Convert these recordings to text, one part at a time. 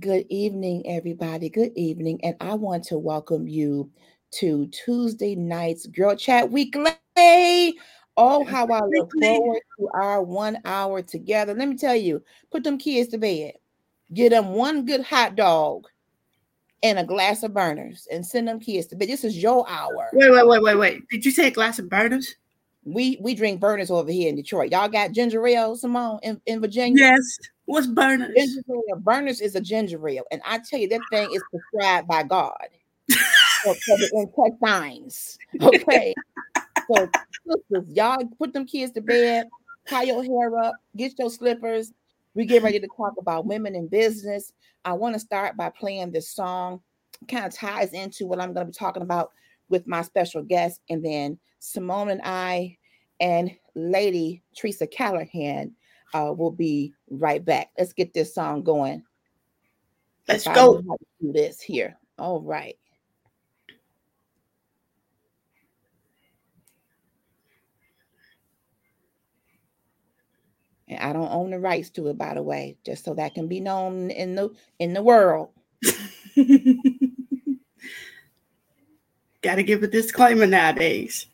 Good evening, everybody. Good evening. And I want to welcome you to Tuesday night's Girl Chat Weekly. Oh, how I look forward to our one hour together. Let me tell you, put them kids to bed, get them one good hot dog and a glass of Vernors, and send them kids to bed. This is your hour. Wait, wait, wait, wait, wait. Did you say a glass of Vernors? We we drink Vernors over here in Detroit. Y'all got ginger ale, Simone, in, in Virginia? Yes. What's Vernors? Ginger ale. Vernors is a ginger ale, and I tell you that thing is prescribed by God for, for the intestines. Okay, so sisters, y'all put them kids to bed, tie your hair up, get your slippers. We get ready to talk about women in business. I want to start by playing this song. Kind of ties into what I'm going to be talking about with my special guest, and then Simone and I and Lady Teresa Callahan uh, we'll be right back. Let's get this song going. Let's go. do this here. All right. And I don't own the rights to it, by the way, just so that can be known in the in the world. Got to give a disclaimer nowadays.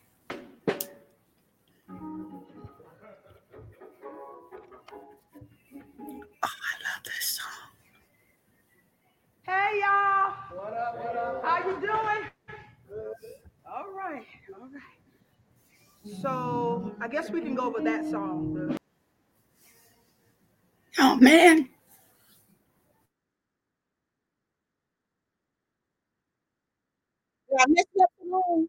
So I guess we can go with that song. Oh man. I messed up the room.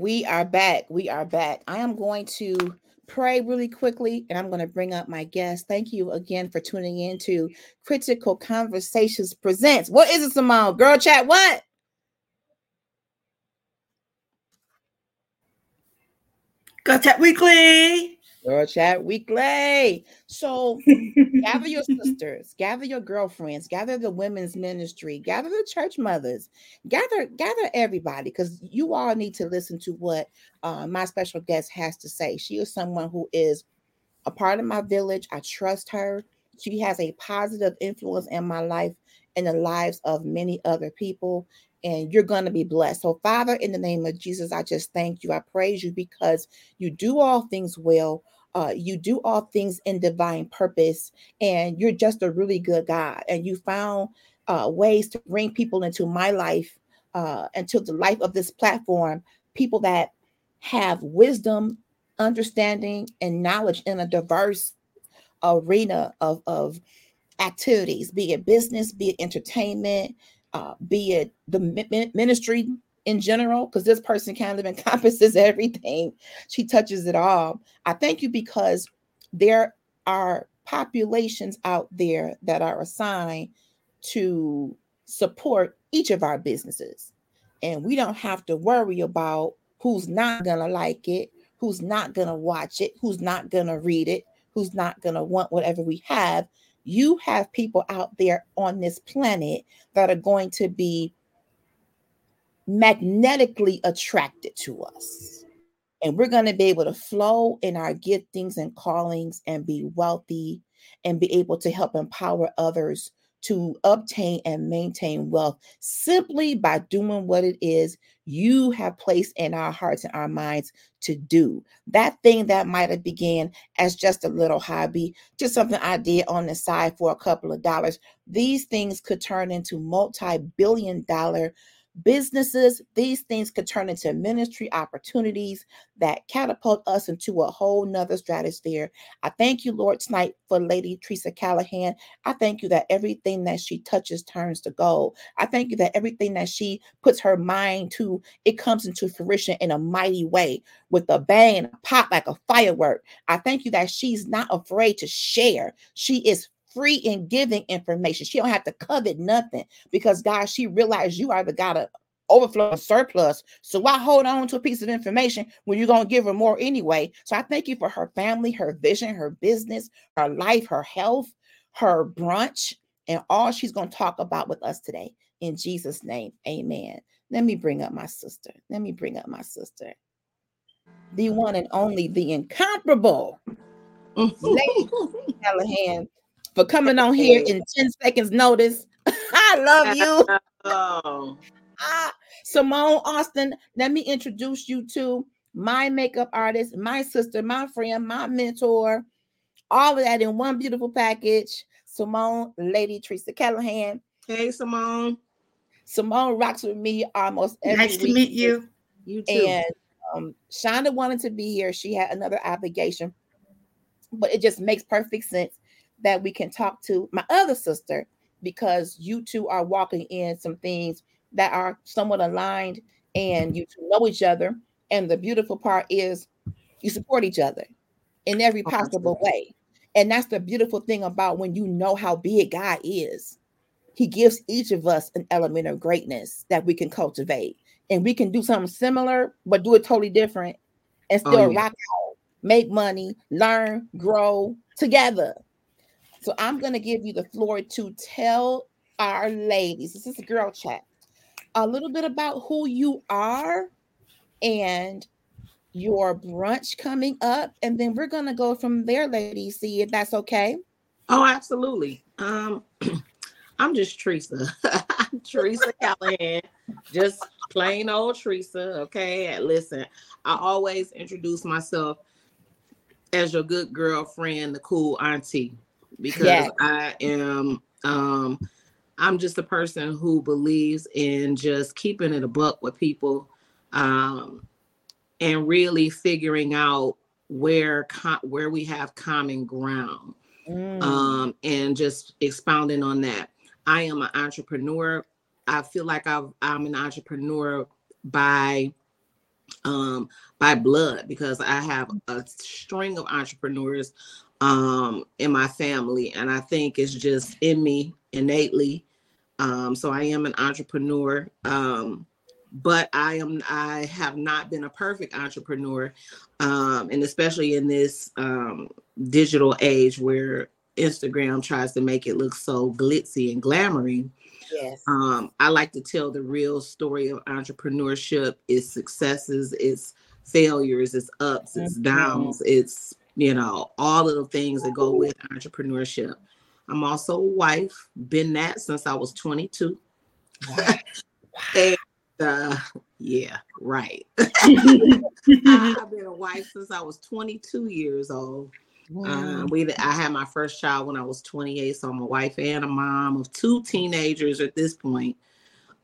We are back. We are back. I am going to pray really quickly and I'm going to bring up my guest. Thank you again for tuning in to Critical Conversations Presents. What is it, Simone? Girl chat, what? Girl Chat Weekly. Girl Chat Weekly. So gather your sisters, gather your girlfriends, gather the women's ministry, gather the church mothers, gather gather everybody because you all need to listen to what uh, my special guest has to say. She is someone who is a part of my village. I trust her. She has a positive influence in my life and the lives of many other people and you're going to be blessed. So, Father, in the name of Jesus, I just thank you. I praise you because you do all things well. Uh, you do all things in divine purpose, and you're just a really good God. And you found uh, ways to bring people into my life, uh, into the life of this platform, people that have wisdom, understanding, and knowledge in a diverse arena of, of activities, be it business, be it entertainment, uh, be it the ministry in general, because this person kind of encompasses everything. She touches it all. I thank you because there are populations out there that are assigned to support each of our businesses. And we don't have to worry about who's not going to like it, who's not going to watch it, who's not going to read it, who's not going to want whatever we have you have people out there on this planet that are going to be magnetically attracted to us. And we're going to be able to flow in our giftings and callings and be wealthy and be able to help empower others to obtain and maintain wealth simply by doing what it is you have placed in our hearts and our minds to do. That thing that might have began as just a little hobby, just something I did on the side for a couple of dollars. These things could turn into multi-billion dollar businesses, these things could turn into ministry opportunities that catapult us into a whole nother stratosphere. I thank you, Lord, tonight for Lady Teresa Callahan. I thank you that everything that she touches turns to gold. I thank you that everything that she puts her mind to, it comes into fruition in a mighty way with a bang and a pop like a firework. I thank you that she's not afraid to share. She is free in giving information. She don't have to covet nothing because God, she realized you are the God of overflow and surplus. So why hold on to a piece of information when you're going to give her more anyway? So I thank you for her family, her vision, her business, her life, her health, her brunch, and all she's going to talk about with us today. In Jesus' name, amen. Let me bring up my sister. Let me bring up my sister. The one and only, the incomparable Lady Callahan for coming on here in 10 seconds notice. I love you. Oh. ah, Simone Austin, let me introduce you to my makeup artist, my sister, my friend, my mentor, all of that in one beautiful package. Simone, Lady Teresa Callahan. Hey, Simone. Simone rocks with me almost every Nice to meet you. You too. And um, Shonda wanted to be here. She had another obligation, but it just makes perfect sense that we can talk to my other sister because you two are walking in some things that are somewhat aligned and you two know each other. And the beautiful part is you support each other in every possible way. And that's the beautiful thing about when you know how big God is. He gives each of us an element of greatness that we can cultivate. And we can do something similar, but do it totally different and oh, still oh, yeah. rock out, make money, learn, grow together. So I'm going to give you the floor to tell our ladies, this is a girl chat, a little bit about who you are and your brunch coming up. And then we're going to go from there, ladies, see if that's okay. Oh, absolutely. Um, I'm just Teresa. Teresa Callahan, just plain old Teresa. Okay. Listen, I always introduce myself as your good girlfriend, the cool auntie because yes. I am um I'm just a person who believes in just keeping it a buck with people um and really figuring out where co- where we have common ground mm. um and just expounding on that. I am an entrepreneur. I feel like i I'm an entrepreneur by um, by blood because I have a string of entrepreneurs um, in my family, and I think it's just in me innately. Um, so I am an entrepreneur, um, but I am I have not been a perfect entrepreneur, um, and especially in this um, digital age where Instagram tries to make it look so glitzy and glamory. Yes. Um, I like to tell the real story of entrepreneurship, its successes, its failures, its ups, its Mhm. downs, it's you know, all of the things that go with entrepreneurship. I'm also a wife, been that since I was 22. and uh, yeah, right. I've been a wife since I was 22 years old. Um, we I had my first child when I was 28, so I'm a wife and a mom of two teenagers at this point.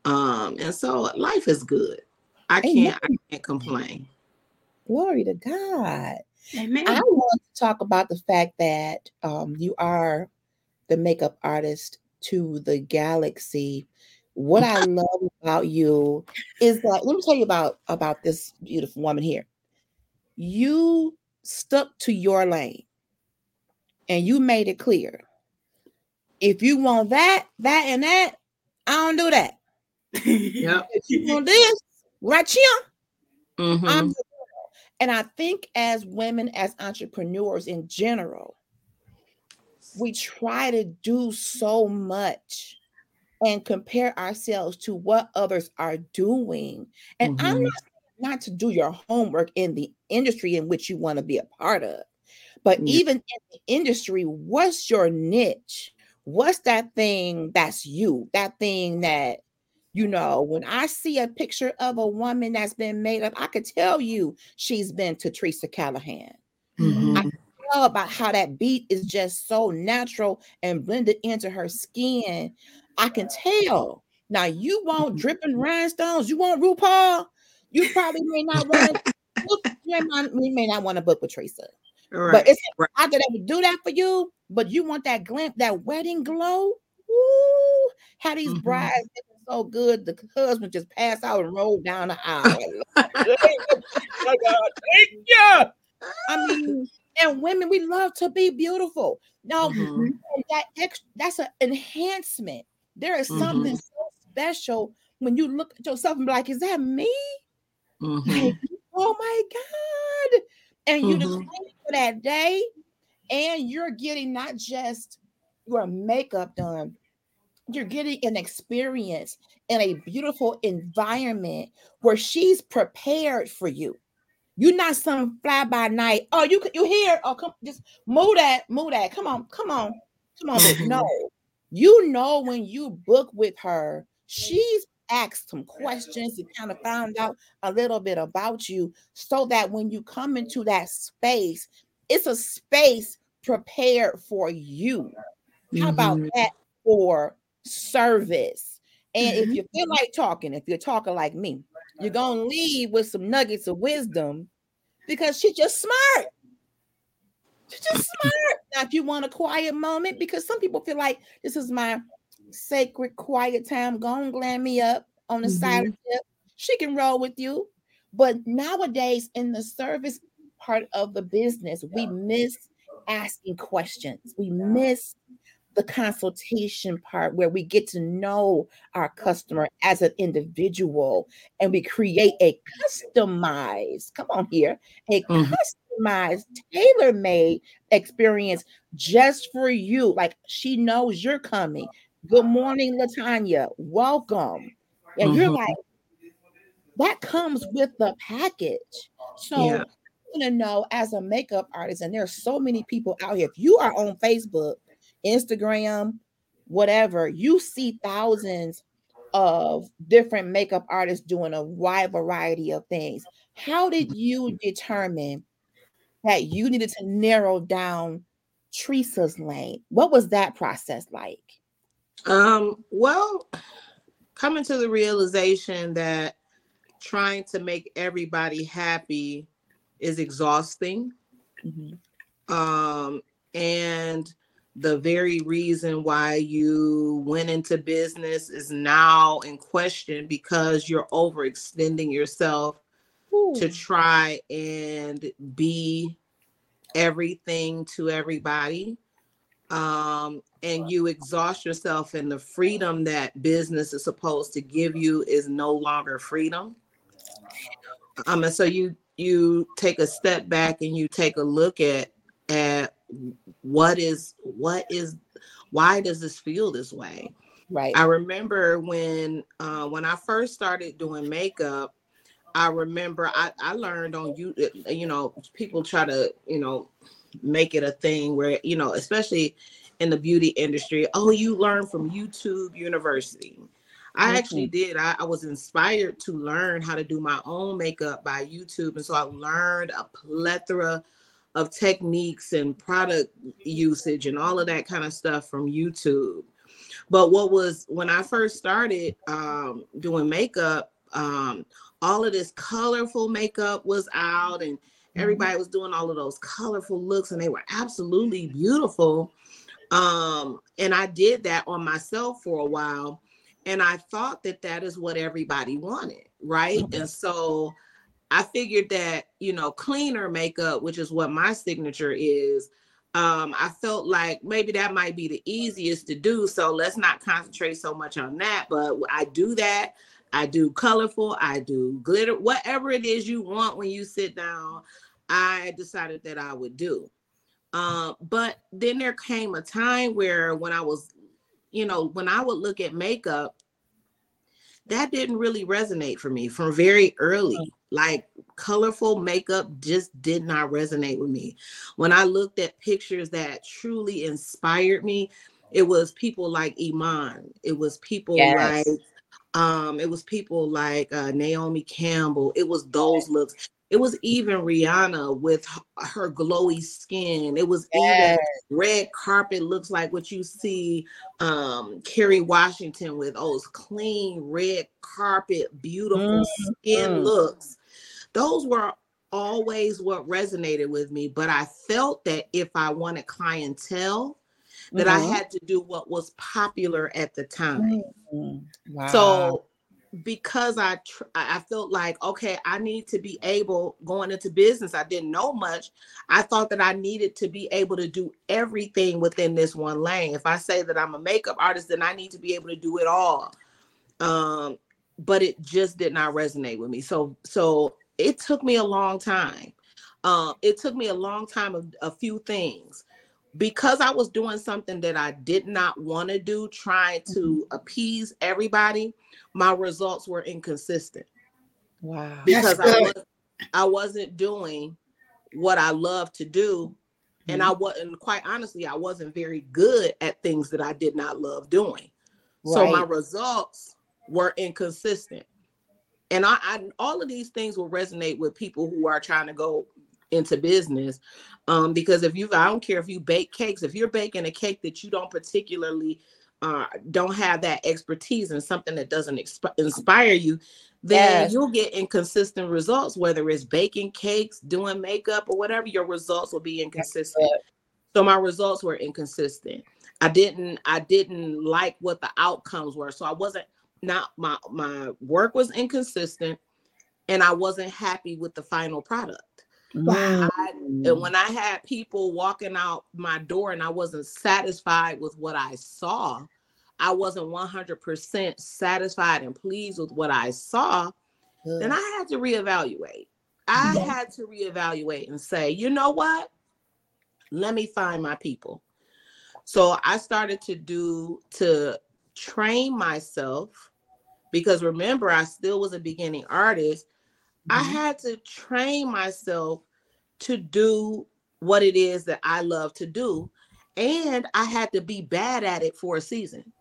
Um, and so life is good. I can't I can't complain. Glory to God. Amen. I want to talk about the fact that um, you are the makeup artist to the galaxy. What I love about you is that let me tell you about about this beautiful woman here. You stuck to your lane, and you made it clear. If you want that, that, and that, I don't do that. Yep. If you want this, right here, Mhm. I'm the girl. And I think as women, as entrepreneurs in general, we try to do so much and compare ourselves to what others are doing. And I'm Mhm. not not to do your homework in the industry in which you want to be a part of, but Yeah. even in the industry, what's your niche? What's that thing that's you? That thing that you know, when I see a picture of a woman that's been made up, I could tell you she's been to Teresa Callahan. Mhm. Tell about how that beat is just so natural and blended into her skin. I can tell. Now you want dripping rhinestones, you want RuPaul, you probably may not want to book, you may not, you may not want to book with Teresa. Right. But it's right. I that would do that for you, but you want that glint, that wedding glow. Woo! How these Mhm. brides so good, the husband just passed out and rolled down the aisle. thank you. I mean, and women, we love to be beautiful. Now, Mhm. that ex- that's an enhancement. There is something so special when you look at yourself and be like, "Is that me?" Mhm. Like, oh my God. And you just Mhm. wait for that day, and you're getting not just your makeup done, you're getting an experience in a beautiful environment where she's prepared for you. You're not some fly by night. Oh, you you here? Oh, come just move that, move that. Come on, come on, come on. No, you know when you book with her, she's asked some questions and kind of found out a little bit about you so that when you come into that space, it's a space prepared for you. How about Mhm. that for service? And if Mhm. you feel like talking, if you're talking like me, you're gonna leave with some nuggets of wisdom because she's just smart. She's just smart. Now, if you want a quiet moment, because some people feel like this is my sacred quiet time, go and glam me up on the side of the hip. She can roll with you. But nowadays, in the service part of the business, we miss asking questions. We miss the consultation part where we get to know our customer as an individual and we create a customized, come on here, a Mhm. customized, tailor made experience just for you. Like she knows you're coming. Good morning, Latanya. Welcome. And you're Mhm. like, that comes with the package. So Yeah. you to know as a makeup artist, and there's so many people out here. If you are on Facebook, Instagram, whatever, you see thousands of different makeup artists doing a wide variety of things. How did you determine that you needed to narrow down Teresa's lane? What was that process like? Um, well, coming to the realization that trying to make everybody happy is exhausting. Um, and the very reason why you went into business is now in question because you're overextending yourself Ooh. to try and be everything to everybody. Um, and you exhaust yourself and the freedom that business is supposed to give you is no longer freedom. Um, and so you you take a step back and you take a look at at what is what is why does this feel this way Right. I remember when uh, when I first started doing makeup, I remember I, I learned on you uh, uh, you know people try to you know make it a thing where you know especially in the beauty industry oh you learn from YouTube University. I actually mm-hmm. did. I, I was inspired to learn how to do my own makeup by YouTube, and so I learned a plethora of techniques and product usage and all of that kind of stuff from YouTube. But what was when I first started um, doing makeup, um, all of this colorful makeup was out, and everybody was doing all of those colorful looks, and they were absolutely beautiful. Um, and I did that on myself for a while, and I thought that that is what everybody wanted, right? And so I figured that you know cleaner makeup, which is what my signature is, um, I felt like maybe that might be the easiest to do. So let's not concentrate so much on that. But I do that. I do colorful. I do glitter. Whatever it is you want when you sit down, I decided that I would do. Um, but then there came a time where when I was, you know, when I would look at makeup, that didn't really resonate for me from very early. Like colorful makeup just did not resonate with me. When I looked at pictures that truly inspired me, it was people like Iman. It was people Yes. like um, it was people like uh, Naomi Campbell. It was those looks. It was even Rihanna with her glowy skin. It was Yes. even red carpet looks like what you see um Kerry Washington with those clean red carpet, beautiful skin Mhm. looks. Those were always what resonated with me. But I felt that if I wanted clientele, that I Mhm. had to do what was popular at the time. Mhm. Wow. So because I tr- I felt like okay, I need to be able going into business. I didn't know much. I thought that I needed to be able to do everything within this one lane. If I say that I'm a makeup artist, then I need to be able to do it all. Um, but it just did not resonate with me. So so it took me a long time. Um, it took me a long time of a few things because I was doing something that I did not want to do, trying to mm-hmm. appease everybody, my results were inconsistent wow. because I, was, I wasn't doing what I love to do. And I mm-hmm. wasn't, quite honestly, I wasn't very good at things that I did not love doing. So my results were inconsistent. And I, I all of these things will resonate with people who are trying to go into business. Um, because if you I don't care if you bake cakes, if you're baking a cake that you don't particularly uh don't have that expertise in something that doesn't exp- inspire you, then Yes. you'll get inconsistent results, whether it's baking cakes, doing makeup, or whatever, your results will be inconsistent. So my results were inconsistent. I didn't I didn't like what the outcomes were. So I wasn't not my my work was inconsistent and I wasn't happy with the final product. Wow. Mm. I, and when I had people walking out my door and I wasn't satisfied with what I saw, I wasn't 100% satisfied and pleased with what I saw, then I had to reevaluate. I Yeah. had to reevaluate and say, you know what? Let me find my people. So I started to do to train myself because remember, I still was a beginning artist. I Mhm. had to train myself to do what it is that I love to do. And I had to be bad at it for a season.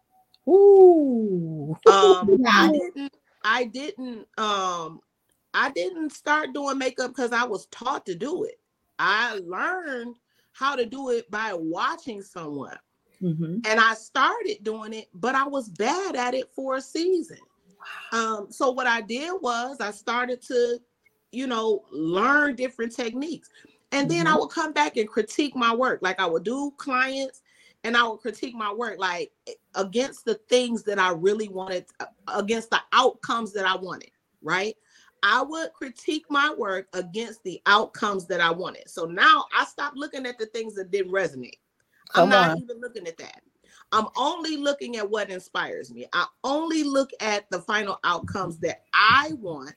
Ooh. Um, I didn't, I didn't, um, I didn't start doing makeup because I was taught to do it. I learned how to do it by watching someone. Mhm. and I started doing it, but I was bad at it for a season. Um, so what I did was I started to, you know, learn different techniques, and then I Mhm. would come back and critique my work. Like I would do clients, and I would critique my work, like against the things that I really wanted, uh, against the outcomes that I wanted. Right. I would critique my work against the outcomes that I wanted. So now I stopped looking at the things that didn't resonate. I'm not on. even looking at that. I'm only looking at what inspires me. I only look at the final outcomes that I want.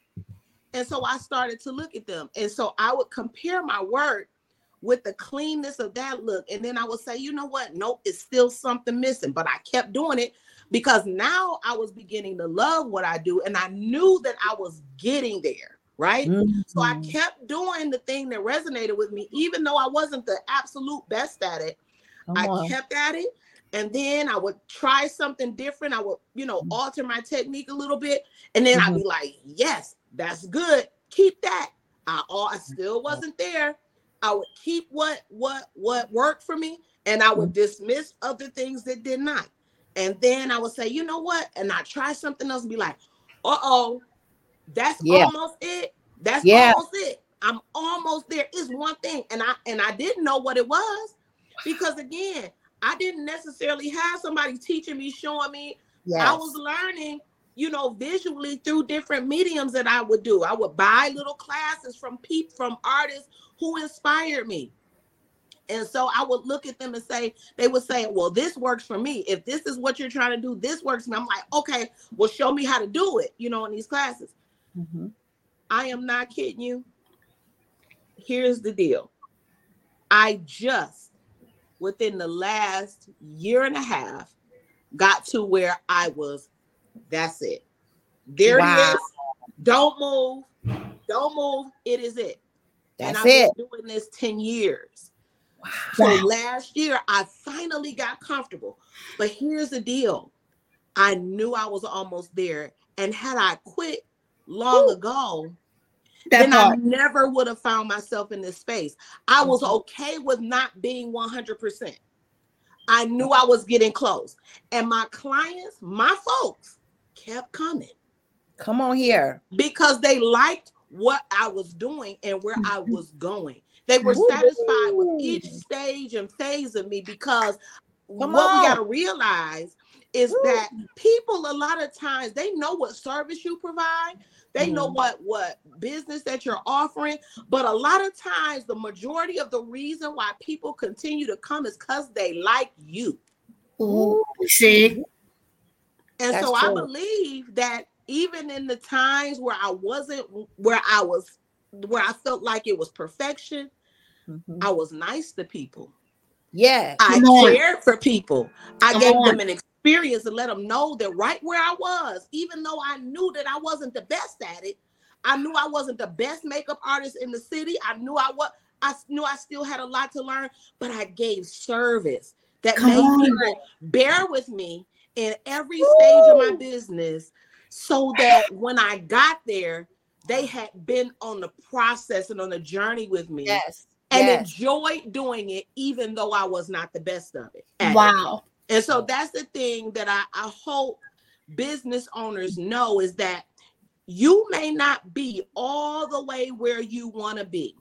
And so I started to look at them. And so I would compare my work with the cleanness of that look. And then I would say, you know what? Nope, it's still something missing. But I kept doing it because now I was beginning to love what I do. And I knew that I was getting there. Right. So I Mhm. kept doing the thing that resonated with me, even though I wasn't the absolute best at it. Come I on. kept at it. And then I would try something different. I would, you know, Mhm. alter my technique a little bit. And then I'd be mm-hmm. like, yes, that's good. Keep that. I, all, I still mm-hmm. wasn't there. I would keep what what what worked for me and I would mm-hmm. dismiss other things that did not. And then I would say, you know what? And I try something else and be like, uh-oh, that's Yeah. almost it. That's Yeah. almost it. I'm almost there. Is one thing. And I and I didn't know what it was because again, I didn't necessarily have somebody teaching me, showing me. Yes. I was learning, you know, visually through different mediums that I would do. I would buy little classes from people from artists who inspired me. And so I would look at them and say, they would say, Well, this works for me. If this is what you're trying to do, this works me. I'm like, okay, well, show me how to do it, you know, in these classes. Mhm. I am not kidding you. Here's the deal. I just within the last year and a half got to where I was. That's it. There Wow. it is. Don't move. Don't move. It is it. and That's I've it. been doing this 10 years. Wow. So last year, I finally got comfortable. But here's the deal I knew I was almost there. And had I quit long ago, That then I never would have found myself in this space. I was Mhm. okay with not being 100%. I knew I was getting close. And my clients, my folks, kept coming Come on here. because they liked what I was doing and where I Mm-hmm. was going. They were satisfied with each stage and phase of me because Come what on. we got to realize is Woo. that people a lot of times they know what service you provide they know Mhm. what what business that you're offering but a lot of times the majority of the reason why people continue to come is because they like you Ooh, see, And That's so I believe that even in the times where I wasn't where I was where I felt like it was perfection, Mhm. I was nice to people. Yeah. I cared for people. I Come gave on. them an experience and let them know that right where I was, even though I knew that I wasn't the best at it, I knew I wasn't the best makeup artist in the city. I knew I was I knew I still had a lot to learn, but I gave service that Come made on. people bear with me in every stage of my business so that when I got there, they had been on the process and on the journey with me Yes. and yes. enjoyed doing it, even though I was not the best of it. Wow. it. And so that's the thing that I, I hope business owners know is that you may not be all the way where you want to be.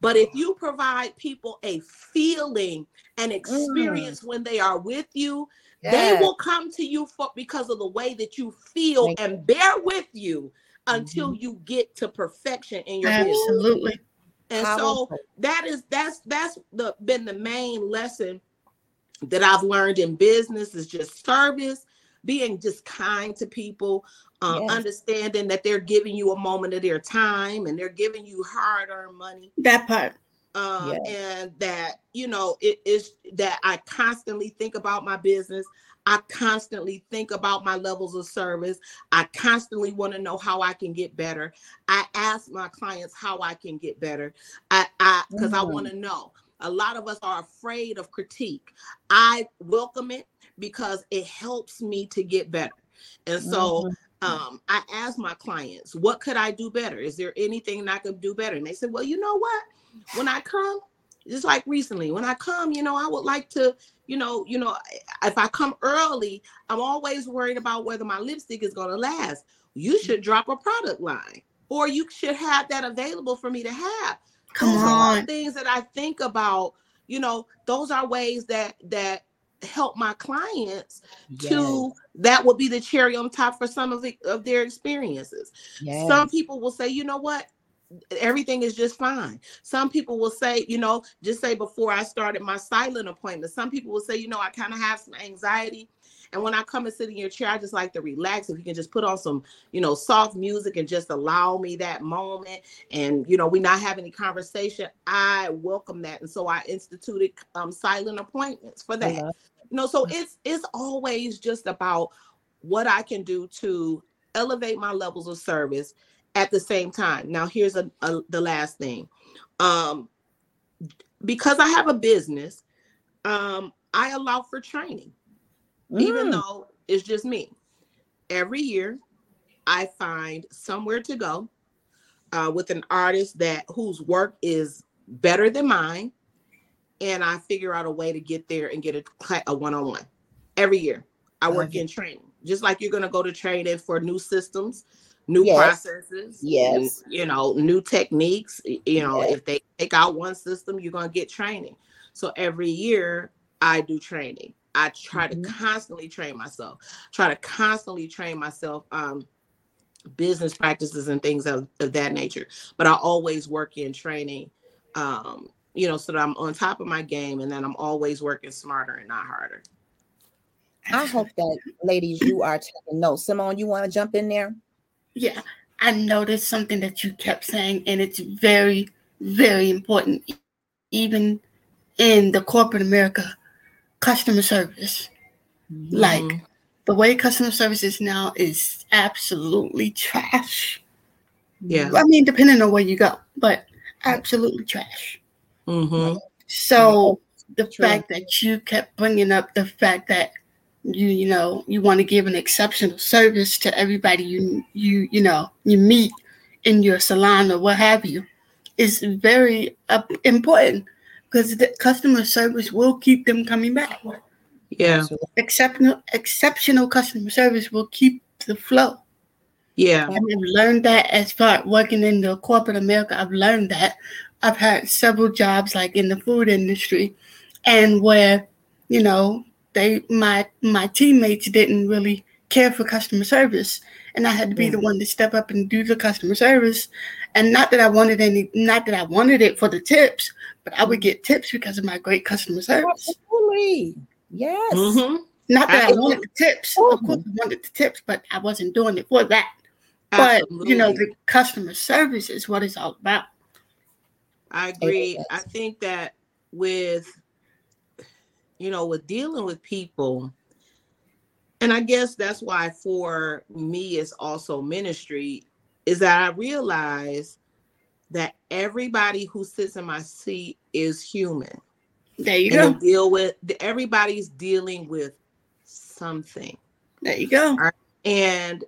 But if you provide people a feeling and experience mm. when they are with you, they will come to you for because of the way that you feel Thank and bear with you until mm-hmm. you get to perfection in your business. Absolutely. And so that is that's that's the been the main lesson that I've learned in business is just service, being just kind to people, um, Yes. understanding that they're giving you a moment of their time and they're giving you hard-earned money, That part. um, Yes. and that you know it is that I constantly think about my business. I constantly think about my levels of service. I constantly want to know how I can get better. I ask my clients how I can get better. I I because I Mm. want to know. A lot of us are afraid of critique. I welcome it because it helps me to get better. And so Mhm. um, I ask my clients, what could I do better? Is there anything I could do better? And they said, well, you know what? When I come, just like recently, when I come, you know, I would like to, you know, you know, if I come early, I'm always worried about whether my lipstick is going to last. You should drop a product line, or you should have that available for me to have. Come Those are on. things that I think about. You know, those are ways that that help my clients to that will be the cherry on top for some of, the, of their experiences. yes. Some people will say, you know what? Everything is just fine. Some people will say, you know, just say before I started my silent appointment, some people will say, you know, I kind of have some anxiety. And when I come and sit in your chair, I just like to relax. If you can just put on some, you know, soft music and just allow me that moment, and you know, we not have any conversation, I welcome that. And so I instituted um, silent appointments for that. love- You know, so it's it's always just about what I can do to elevate my levels of service at the same time. Now, here's a, a the last thing. Um, because I have a business, um, I allow for training even Mm, though it's just me. Every year, I find somewhere to go uh, with an artist that whose work is better than mine, and I figure out a way to get there and get a a one on one. Every year, I work it. in training, just like you're gonna go to training for new systems, new Yes. processes, Yes. you know, new techniques. You know, Yes. if they take out one system, you're gonna get training. So every year, I do training. I try Mhm. to constantly train myself, try to constantly train myself, um, business practices and things of, of that nature. But I always work in training, um, you know, so that I'm on top of my game and then I'm always working smarter and not harder. I hope that ladies, you are taking notes. Simone, you want to jump in there? Yeah, I noticed something that you kept saying, and it's very, very important, even in the corporate America, customer service. Like Mhm. the way customer service is now is absolutely trash. yeah. I mean, depending on where you go, but absolutely trash. hmm So the True. fact that you kept bringing up the fact that you you know you want to give an exceptional service to everybody you you you know you meet in your salon or what have you is very uh, important because the customer service will keep them coming back. Yeah. Exceptional exceptional customer service will keep the flow. Yeah. And I've learned that as far working in the corporate America, I've learned that. I've had several jobs like in the food industry and where, you know, they my my teammates didn't really care for customer service. And I had to be mm. the one to step up and do the customer service. And not that I wanted any not that I wanted it for the tips, but I would get tips because of my great customer service. Absolutely. Yes. hmm Not that I Absolutely. wanted the tips. Of course I wanted the tips, but I wasn't doing it for that. But you know, the customer service is what it's all about. I agree. I think that with you know, with dealing with people, and I guess that's why for me it's also ministry, is that I realize that everybody who sits in my seat is human. There you And go. deal with everybody's dealing with something. There you go. And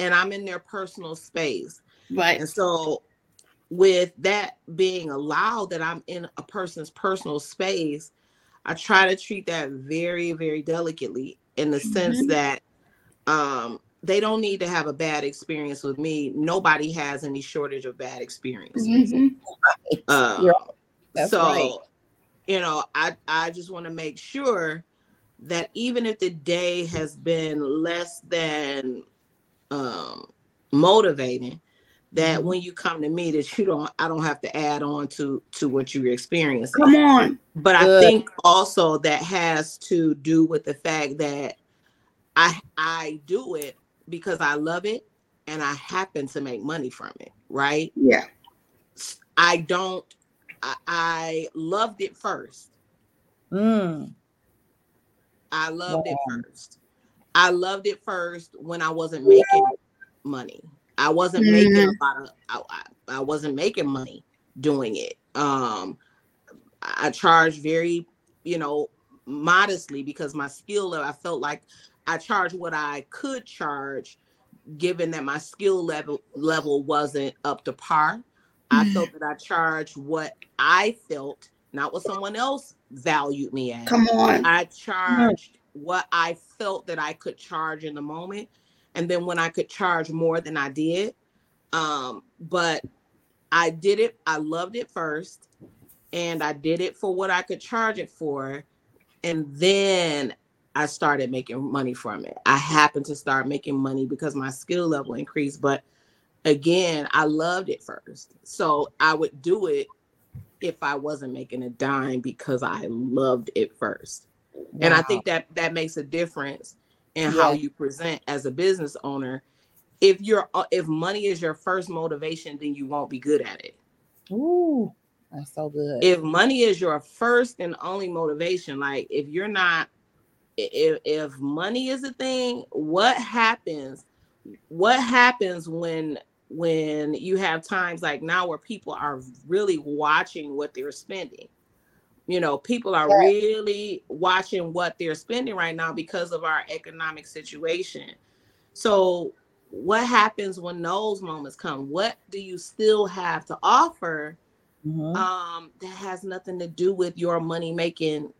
and I'm in their personal space. Right. And so, with that being allowed that I'm in a person's personal space, I try to treat that very, very delicately in the sense Mhm. that um, they don't need to have a bad experience with me. Nobody has any shortage of bad experiences. Mhm. Um, You're- so, right. you know, I I just want to make sure that even if the day has been less than um motivating, that Mhm. when you come to me, that you don't I don't have to add on to to what you're experiencing. Come on. But I think also that has to do with the fact that I I do it because I love it and I happen to make money from it, right? Yeah. I don't I, I loved it first. Mm. I loved Wow. it first. I loved it first when I wasn't making money. I wasn't making a lot of I, I, I wasn't making money doing it. Um I charged very, you know, modestly because my skill I felt like I charged what I could charge given that my skill level level wasn't up to par. I Mhm. felt that I charged what I felt, not what someone else valued me at. Come on. I charged what I felt that I could charge in the moment. And then when I could charge more than I did. Um, but I did it, I loved it first, and I did it for what I could charge it for. and then I started making money from it. I happened to start making money because my skill level increased. But again, I loved it first. So I would do it if I wasn't making a dime because I loved it first. Wow. And I think that that makes a difference in yeah. how you present as a business owner. If you're uh, if money is your first motivation, then you won't be good at it. Ooh, that's so good. If money is your first and only motivation, like if you're not if, if money is a thing, what happens? What happens when when you have times like now where people are really watching what they're spending? You know, people are really watching what they're spending right now because of our economic situation. So, what happens when those moments come? What do you still have to offer mm-hmm. um, that has nothing to do with your money making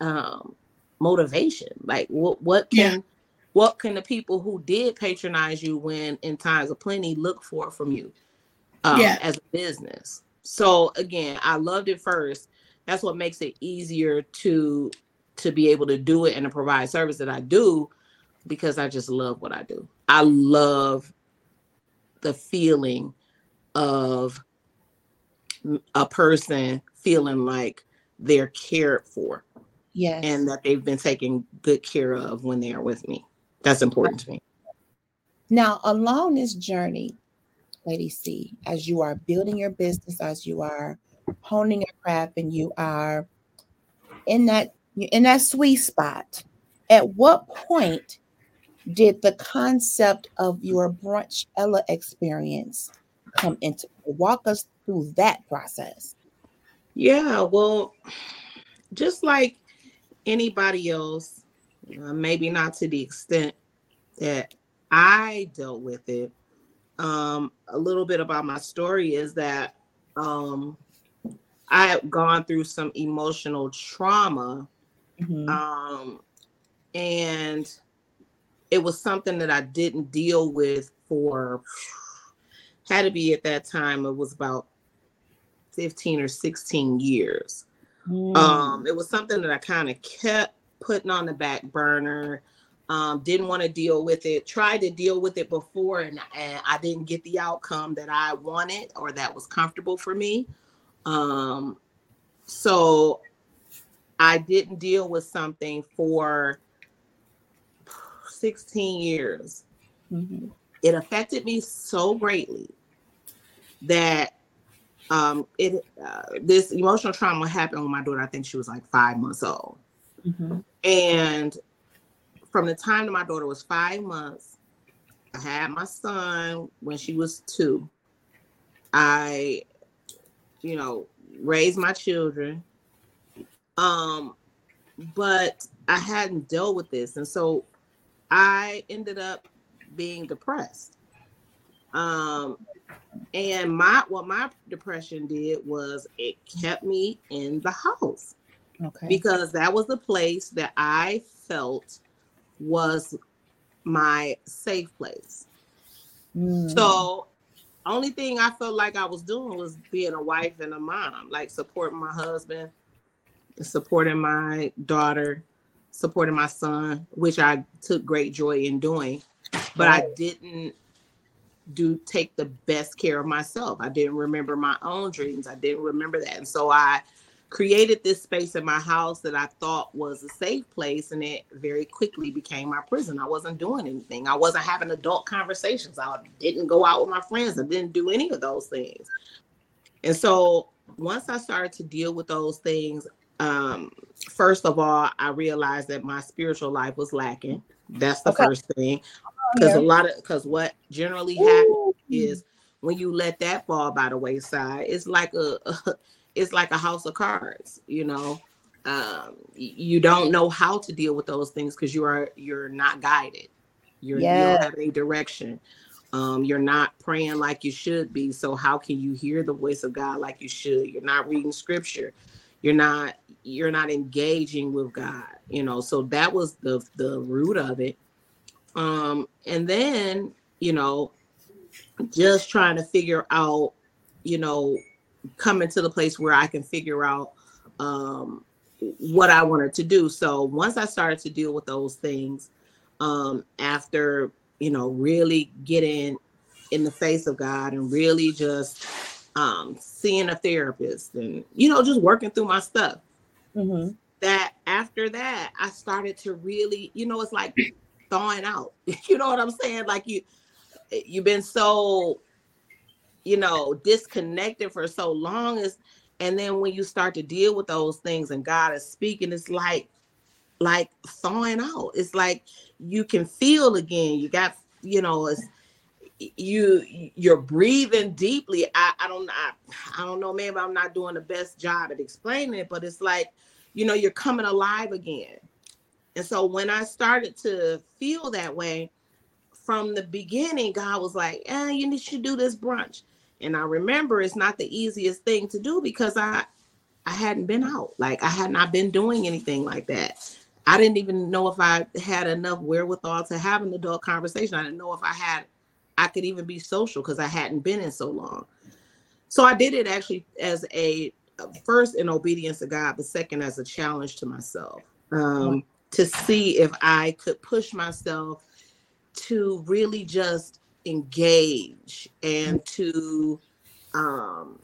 um, motivation. Like what what can yeah. what can the people who did patronize you when in times of plenty look for from you um, yeah. as a business? So again i loved it first. That's what makes it easier to to be able to do it and to provide service that i do because i just love what i do. I love the feeling of a person feeling like they're cared for Yes. And that they've been taken good care of when they are with me. That's important to me. Now, along this journey, Lady C, as you are building your business, as you are honing your craft, and you are in that in that sweet spot, at what point did the concept of your brunchella experience come into walk us through that process yeah well just like anybody else, uh, maybe not to the extent that I dealt with it. Um, a little bit about my story is that um, I have gone through some emotional trauma. Mm-hmm. Um, and it was something that I didn't deal with for had to be at that time, it was about 15 or 16 years. Mm. Um, it was something that I kind of kept putting on the back burner. Um, didn't want to deal with it. Tried to deal with it before, and, and I didn't get the outcome that I wanted or that was comfortable for me. Um, so I didn't deal with something for 16 years. Mm-hmm. It affected me so greatly that um, it uh, this emotional trauma happened when my daughter, I think she was like five months old, mm-hmm. and from the time that my daughter was five months, I had my son when she was two. I, you know, raised my children, um, but I hadn't dealt with this, and so I ended up being depressed. Um, and my what my depression did was it kept me in the house. Okay. Because that was the place that I felt was my safe place. Mm. So only thing I felt like I was doing was being a wife and a mom, like supporting my husband, supporting my daughter, supporting my son, which I took great joy in doing. But right. I didn't do take the best care of myself. I didn't remember my own dreams. I didn't remember that. And so I created this space in my house that I thought was a safe place and it very quickly became my prison. I wasn't doing anything. I wasn't having adult conversations. I didn't go out with my friends. I didn't do any of those things. And so once I started to deal with those things, um, first of all, I realized that my spiritual life was lacking. That's the okay. first thing because yeah. a lot of because what generally happens is when you let that fall by the wayside, it's like a, a it's like a house of cards, you know. Um, you don't know how to deal with those things because you are you're not guided. You're yeah. you don't have any direction. Um, you're not praying like you should be. So how can you hear the voice of God like you should? You're not reading scripture. You're not you're not engaging with God. You know, so that was the the root of it. Um, and then, you know, just trying to figure out, you know, coming to the place where I can figure out um, what I wanted to do. So once I started to deal with those things, um, after you know, really getting in the face of God and really just um, seeing a therapist and you know, just working through my stuff. Mm-hmm. That after that, I started to really, you know, it's like thawing out. you know what I'm saying? Like you, eh, you've been so, you know, disconnected for so long. Is and then when you start to deal with those things and God is speaking, it's like like thawing out. It's like you can feel again. You got, you know, it's you you're breathing deeply. I, I don't I, I don't know, maybe I'm not doing the best job at explaining it, but it's like, you know, you're coming alive again. And so when I started to feel that way, from the beginning, God was like, eh, you should do this brunch. And I remember it's not the easiest thing to do because I I hadn't been out. Like I had not been doing anything like that. I didn't even know if I had enough wherewithal to have an adult conversation. I didn't know if I had I could even be social because I hadn't been in so long. So I did it actually as a first in obedience to God, but second as a challenge to myself um, to see if I could push myself to really just engage and to um,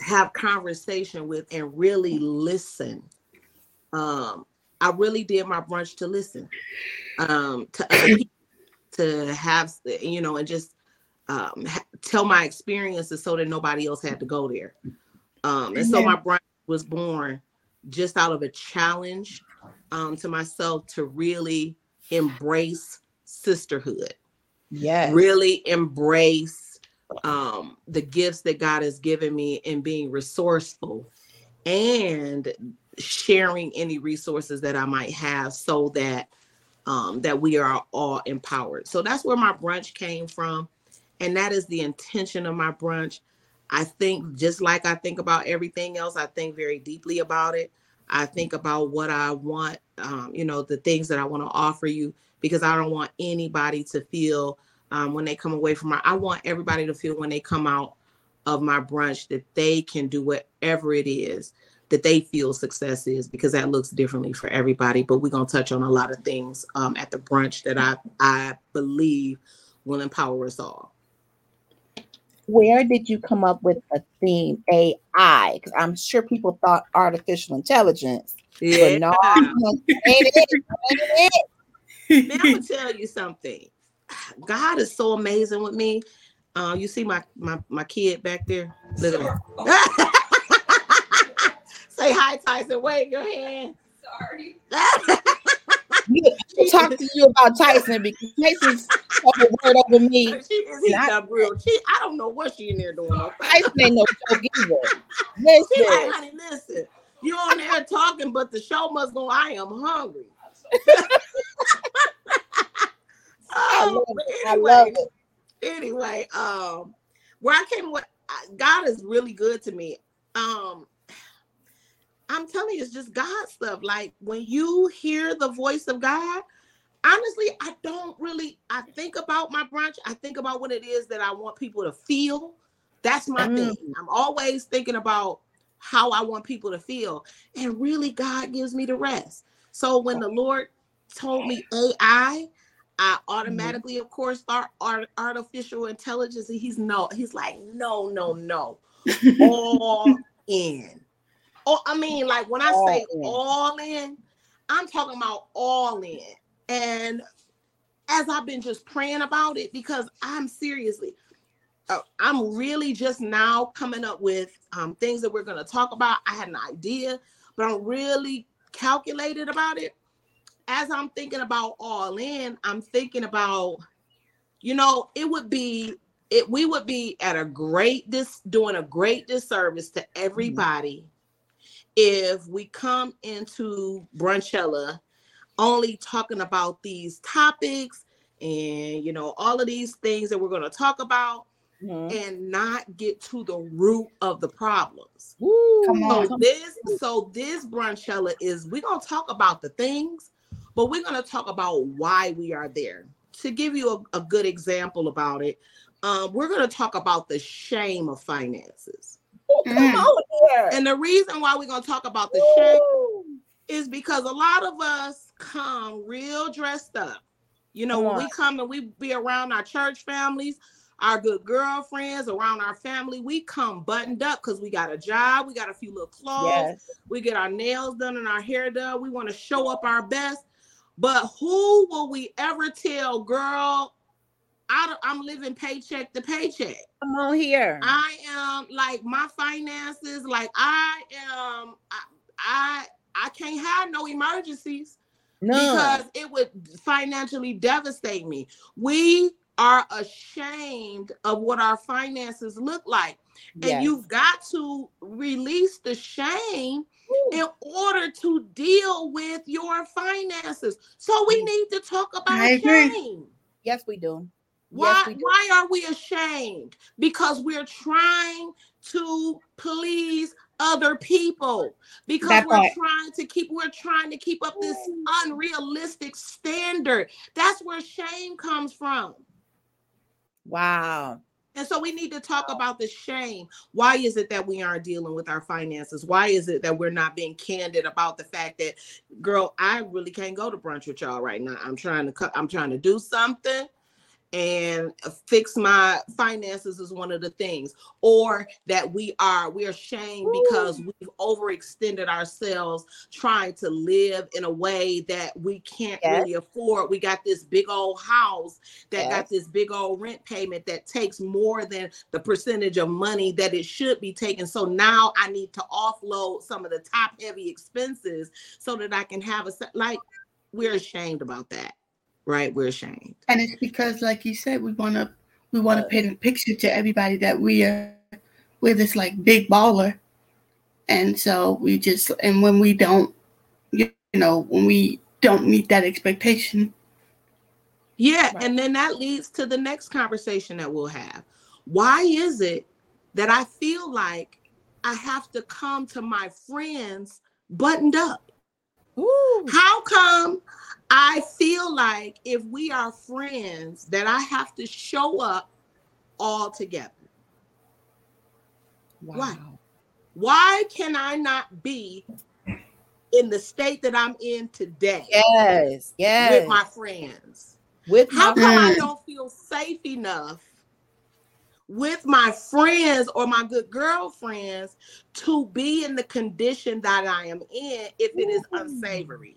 have conversation with and really listen. Um, I really did my brunch to listen um, to other people, to have you know, and just um, ha- tell my experiences so that nobody else had to go there. Um, and so my brunch was born just out of a challenge um, to myself to really embrace sisterhood. Yes. Really embrace um, the gifts that God has given me and being resourceful and sharing any resources that I might have so that um, that we are all empowered. So that's where my brunch came from. And that is the intention of my brunch. I think just like I think about everything else, I think very deeply about it. I think about what I want, um, you know, the things that I want to offer you because I don't want anybody to feel um, when they come away from my. I want everybody to feel when they come out of my brunch that they can do whatever it is that they feel success is because that looks differently for everybody. But we're gonna touch on a lot of things um, at the brunch that I I believe will empower us all. Where did you come up with the theme AI? Because I'm sure people thought artificial intelligence. Yeah. But no, ain't it, ain't it. Man, I'm gonna tell you something. God is so amazing with me. Um, you see my my my kid back there. Look at him. Say hi, Tyson. Wave your hand. Sorry. You- talk to you about Tyson because Tyson's talking word over me. she is up real. She, I don't know what she in there doing. Tyson ain't no joke either. She like, Listen, honey, listen. You on there talking, but the show must go. I am hungry. I Oh, love but it. I love anyway, it. anyway, um, where I came with God is really good to me. Um, I'm telling you, it's just God stuff. Like when you hear the voice of God, honestly, I don't really. I think about my brunch. I think about what it is that I want people to feel. That's my Mm. thing. I'm always thinking about how I want people to feel, and really, God gives me the rest. So when the Lord told me AI, I automatically, of course, thought art, artificial intelligence. And he's no, he's like, no, no, no, all in. Oh, I mean, like when I All say in. all in, I'm talking about all in. And as I've been just praying about it, because I'm seriously, uh, I'm really just now coming up with um, things that we're going to talk about. I had an idea, but I'm really calculated about it. As I'm thinking about all in, I'm thinking about, you know, it would be it we would be at a great dis doing a great disservice to everybody if we come into brunchella only talking about these topics and you know all of these things that we're going to talk about Mhm. and not get to the root of the problems Woo. Come on. so this so this brunchella is we're gonna talk about the things, but we're gonna talk about why we are there. To give you a, a good example about it, um, we're gonna talk about the shame of finances. Come Mm. on here. And the reason why we're gonna talk about the shame is because a lot of us come real dressed up. You know, Come when on. we come and we be around our church families, our good girlfriends, around our family, we come buttoned up because we got a job, we got a few little clothes, Yes. we get our nails done and our hair done. We want to show up our best. But who will we ever tell, girl? I I'm living paycheck to paycheck. Come on here. I am like my finances, like I am, I, I, I can't have no emergencies None. because it would financially devastate me. We are ashamed of what our finances look like. And Yes. you've got to release the shame Woo. in order to deal with your finances. So we need to talk about shame. Yes, we do. Why, Yes, why are we ashamed? Because we're trying to please other people. Because That we're part. trying to keep we're trying to keep up this unrealistic standard. That's where shame comes from. Wow. And so we need to talk about the shame. Why is it that we aren't dealing with our finances? Why is it that we're not being candid about the fact that, girl, I really can't go to brunch with y'all right now. I'm trying to cut, I'm trying to do something and fix my finances is one of the things. Or that we are we're ashamed because we've overextended ourselves trying to live in a way that we can't Yes. really afford. We got this big old house that got this big old rent payment that takes more than the percentage of money that it should be taking. So now I need to offload some of the top heavy expenses so that I can have a like we're ashamed about that, right? We're ashamed. And it's because, like you said, we want to we want to uh, paint a picture to everybody that we are we're this like big baller, and so we just and when we don't, you know, when we don't meet that expectation, Yeah, Right. and then that leads to the next conversation that we'll have. Why is it that I feel like I have to come to my friends buttoned up? How come I feel like if we are friends that I have to show up all together? Wow. Why can I not be in the state that I'm in today Yes. Yes. with my friends? With How my come I don't feel safe enough with my friends or my good girlfriends to be in the condition that I am in if it is unsavory?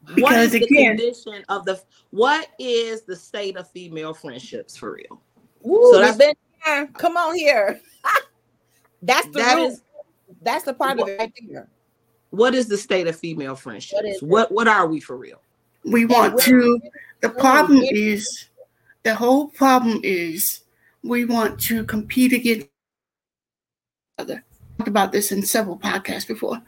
what Because is the again- condition of the what is the state of female friendships for real? Ooh, So we've that's- been there. Come on here. that's the That root. is that's the part of it right there. what is the state of female friendships? is it? What what are we for real? we want to. The Ooh, problem it- is, the whole problem is, we want to compete against each other. Talked about this in several podcasts before.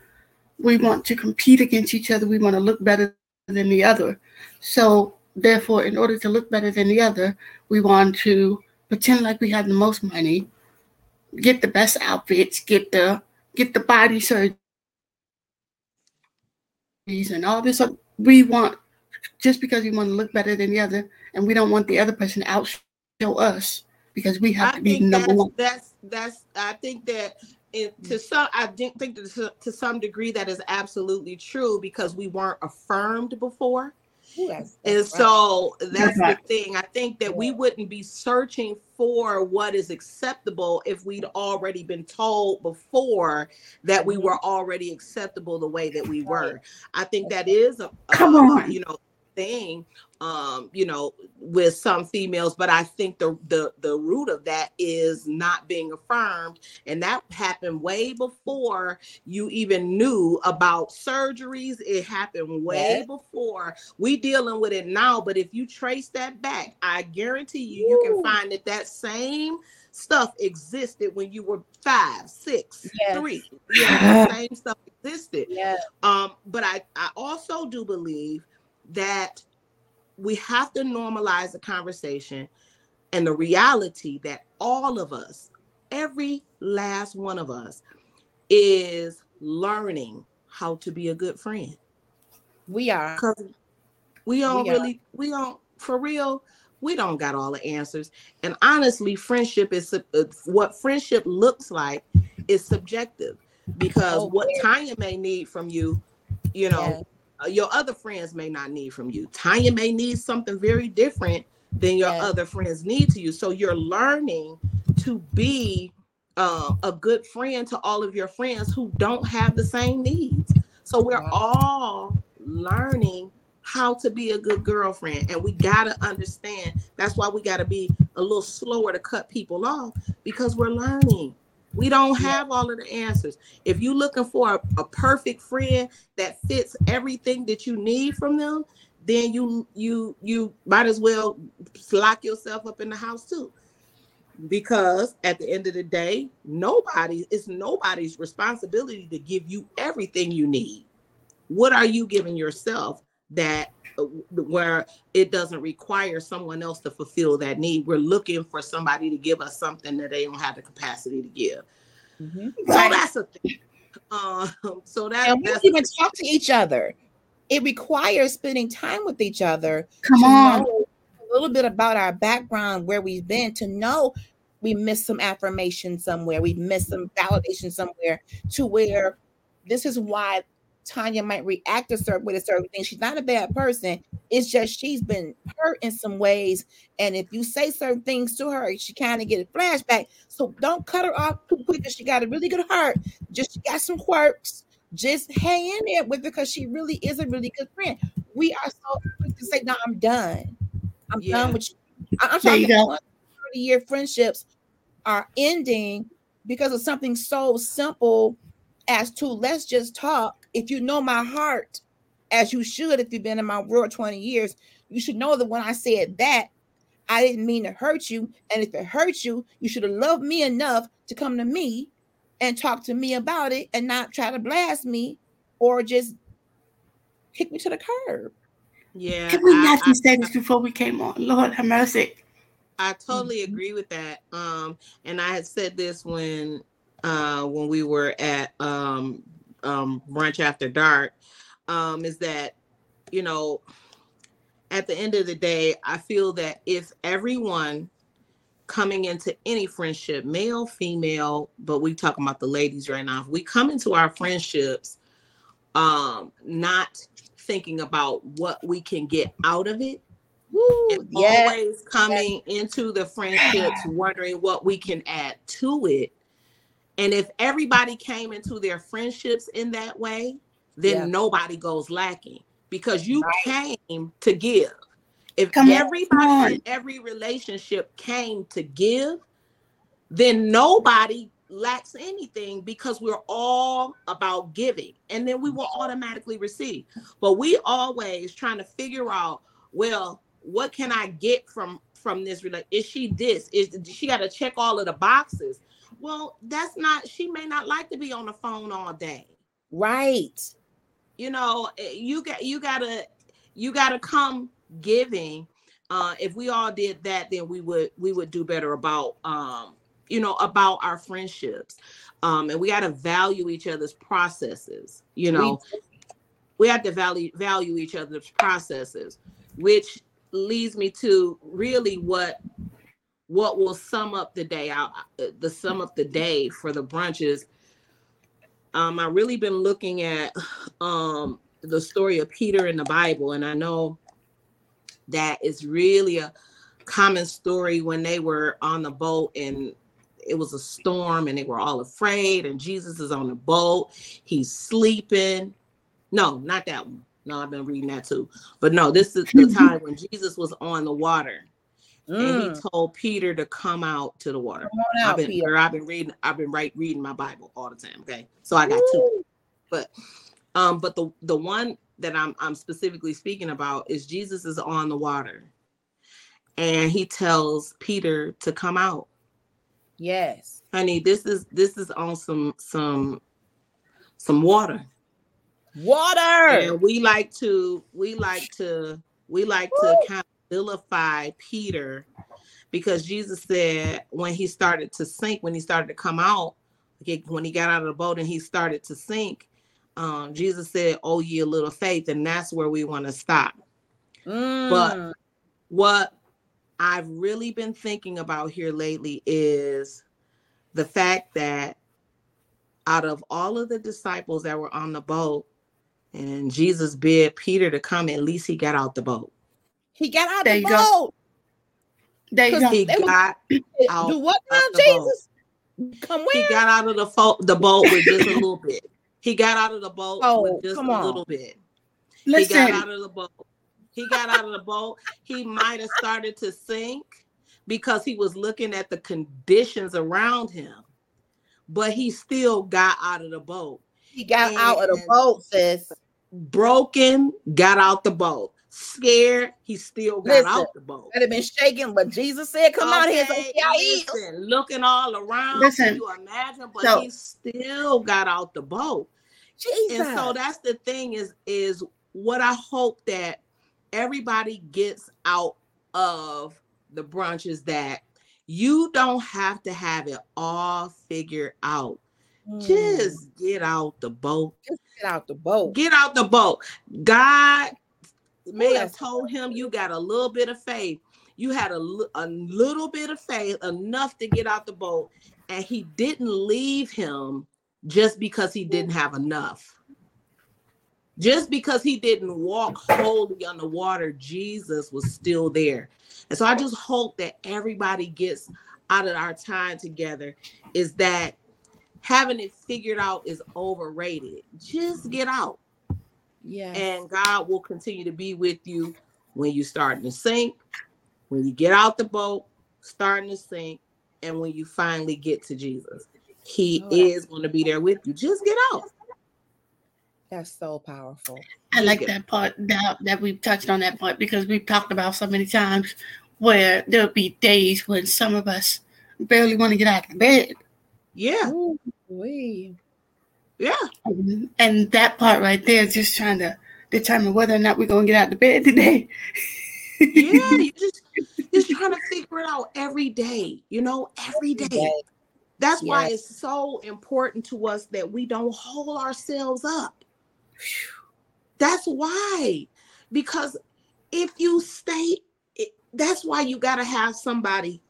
We want to compete against each other. We want to look better than the other. So, therefore, in order to look better than the other, we want to pretend like we have the most money, get the best outfits, get the get the body surgeries and all this. We want just because we want to look better than the other, and we don't want the other person to outshow us because we have I to be think number that's, one. that's that's I think that it, to some I didn't think that to, to some degree that is absolutely true because we weren't affirmed before. Yes, And that's right. so that's the right. thing. I think that we wouldn't be searching for what is acceptable if we'd already been told before that we Mhm. were already acceptable the way that we were. I think that is a, a- Come on. you know thing um you know with some females but i think the the the root of that is not being affirmed. And that happened way before you even knew about surgeries. It happened way before. We dealing with it now but if you trace that back i guarantee you you can find that that same stuff existed when you were five six Yes. three. Know, same stuff existed. Yeah. um, but I, I also do believe that we have to normalize the conversation and the reality that all of us, every last one of us, is learning how to be a good friend. We are. Because we don't We really, we don't, for real, we don't got all the answers. And honestly, friendship is uh, what friendship looks like is subjective because Oh, what. Tanya may need from you, you know, Yeah. Uh, your other friends may not need from you. Tanya may need something very different than your Yeah. other friends need to you. So you're learning to be uh, a good friend to all of your friends who don't have the same needs. So we're Right. all learning how to be a good girlfriend, and we gotta understand. That's why we gotta be a little slower to cut people off because we're learning. We don't have all of the answers. If you're looking for a, a perfect friend that fits everything that you need from them, then you you you might as well lock yourself up in the house too. Because at the end of the day, nobody it's nobody's responsibility to give you everything you need. What are you giving yourself that where it doesn't require someone else to fulfill that need? We're looking for somebody to give us something that they don't have the capacity to give. Mhm. So Right. that's a thing. Um, so that, And we that's don't even talk to each other. It requires spending time with each other Come to on. know a little bit about our background, where we've been, to know we missed some affirmation somewhere, we missed some validation somewhere, to where this is why Tanya might react a certain way to certain things. She's not a bad person. It's just she's been hurt in some ways. And if you say certain things to her, she kind of get a flashback. So don't cut her off too quick because she got a really good heart. Just she got some quirks. Just hang in there with her because she really is a really good friend. We are so quick to say, No, I'm done. I'm Yeah. done with you. I- I'm talking go. 30 year friendships are ending because of something so simple as to let's just talk. If you know my heart, as you should, if you've been in my world 20 years, you should know that when I said that, I didn't mean to hurt you. And if it hurt you, you should have loved me enough to come to me and talk to me about it and not try to blast me or just kick me to the curb. yeah. Can we I- not I- say this before we came on? Lord have mercy. I totally Mhm. agree with that. Um, and I had said this when uh when we were at um um brunch after dark, um, is that you know, at the end of the day, I feel that if everyone coming into any friendship, male, female, but we talking about the ladies right now, if we come into our friendships um not thinking about what we can get out of it Woo, and yes. always coming into the friendships wondering what we can add to it. And if everybody came into their friendships in that way, then Yeah. nobody goes lacking because you came to give. If Come everybody in every relationship came to give, then nobody lacks anything because we're all about giving and then we will automatically receive. But we always trying to figure out, well, what can I get from from this? Is she this? Is she got to check all of the boxes? Well, that's not. She may not like to be on the phone all day. Right. You know, eh, you got you gotta you gotta come giving. Uh, if we all did that, then we would we would do better about um you know about our friendships. Um, and we got to value each other's processes. You know, we have to value value each other's processes, which leads me to really what what will sum up the day out the sum up the day for the brunches um i really been looking at um the story of peter in the bible and i know that is really a common story when they were on the boat and it was a storm and they were all afraid and jesus is on the boat he's sleeping. No not that one. No i've been reading that too. But no this is the time when jesus was on the water and Mm. he told peter to come out to the water on I've been, Peter. I've been reading, I've been right reading my Bible all the time. Okay, so I got two, but um, but the the one that I'm I'm specifically speaking about is Jesus is on the water, and he tells Peter to come out. Yes. Honey, this is this is on some some some water, Water. and we like to we like to we like to kind of vilify Peter because Jesus said when he started to sink, when he started to come out, when he got out of the boat and he started to sink, um, Jesus said, "Oh, ye a little faith," and that's where we want to stop. Mm. What I've really been thinking about here lately is the fact that out of all of the disciples that were on the boat, and Jesus bid Peter to come, at least he got out the boat. He got out There the you go. boat. There you 'Cause go. He They was- got out Do what now, out the boat. Jesus? Come he got out of the fo- the boat with just a little bit. He got out of the boat Oh, with just come a on. little bit. Listen. He got out of the boat. He got out of the boat. He might have started to sink because he was looking at the conditions around him, but he still got out of the boat. He got out of the boat, sis. Broken, got out the boat. Scared, he still got Listen, out the boat. I'd have been shaking, but Jesus said, "Come out here." So Okay, see how he is. listen, looking all around, Listen, can you imagine? But so- he still got out the boat. Jesus. and so that's the thing is is what i hope that everybody gets out of the brunch is that you don't have to have it all figured out Mm. just get out the boat Just get out the boat. get out the boat god may have told him you got a little bit of faith. You had a, a little bit of faith enough to get out the boat and he didn't leave him just because he didn't have enough. Just because he didn't walk wholly on the water jesus was still there. And so i just hope that everybody gets out of our time together is that having it figured out is overrated. Just get out Yeah. and God will continue to be with you when you starting to sink, when you get out the boat, starting to sink, and when you finally get to Jesus. He Oh, is going to be there with you. Just get out. That's so powerful. I like that part that, that we've touched on that part because we've talked about so many times where there'll be days when some of us barely want to get out of bed. Yeah, Ooh-wee. Yeah. And, and that part right there is just trying to determine whether or not we're going to get out of bed today. Yeah, you just just trying to figure it out every day, you know, every day. That's why it's so important to us that we don't hold ourselves up. That's why. Because if you stay, it, that's why you got to have somebody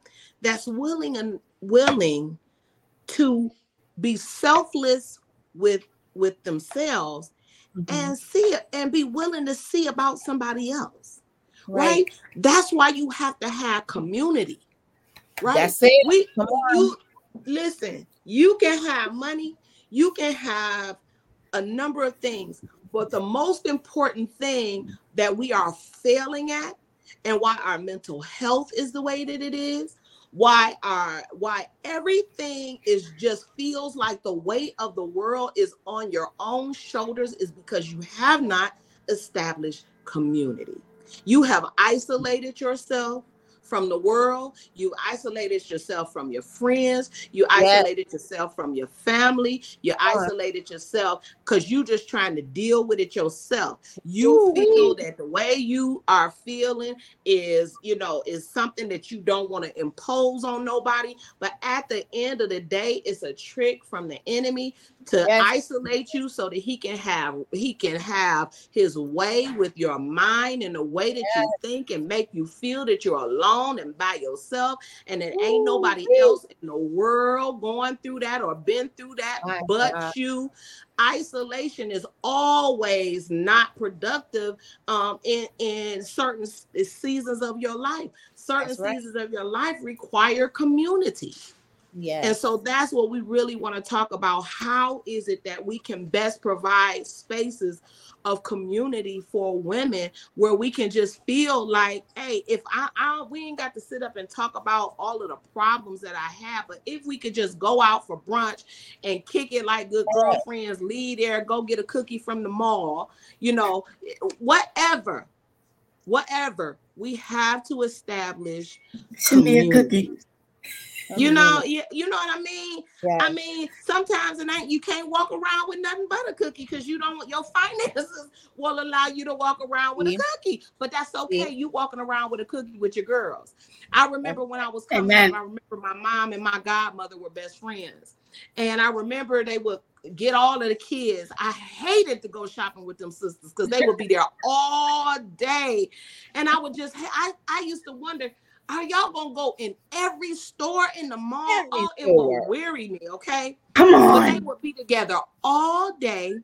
that's willing and willing to be selfless with with themselves Mhm. and see it and be willing to see about somebody else. Right? That's why you have to have community. Right? That's it. we Come on. you listen you can have money you can have a number of things but the most important thing that we are failing at and why our mental health is the way that it is why our why everything is just feels like the weight of the world is on your own shoulders is because you have not established community. You have isolated yourself from the world. You isolated yourself from your friends. You isolated yourself from your family. You Uh-huh. isolated yourself because you just trying to deal with it yourself. You Ooh-wee. feel that the way you are feeling is, you know, is something that you don't want to impose on nobody. But at the end of the day, it's a trick from the enemy to Yes. isolate you so that he can have he can have his way with your mind and the way that you think and make you feel that you're alone and by yourself and it ain't nobody else in the world going through that or been through that My but God. you isolation is always not productive um in in certain seasons of your life certain right. seasons of your life require community Yes. and so that's what we really want to talk about. How is it that we can best provide spaces of community for women where we can just feel like, hey, if I, I we ain't got to sit up and talk about all of the problems that I have, but if we could just go out for brunch and kick it like good girlfriends, leave there, go get a cookie from the mall, you know, whatever, whatever, we have to establish Send me a cookie. You mm-hmm. know, you, you know what I mean? I mean, sometimes it ain't you can't walk around with nothing but a cookie because you don't your finances will allow you to walk around with Yeah. a cookie. But that's okay. Yeah. You walking around with a cookie with your girls. I remember when I was coming Amen. up, I remember my mom and my godmother were best friends. And I remember they would get all of the kids. I hated to go shopping with them sisters because they would be there all day. And I would just I, I used to wonder, Are y'all gonna go in every store in the mall? Every Oh, it will weary me, okay? Come But they would be together all day.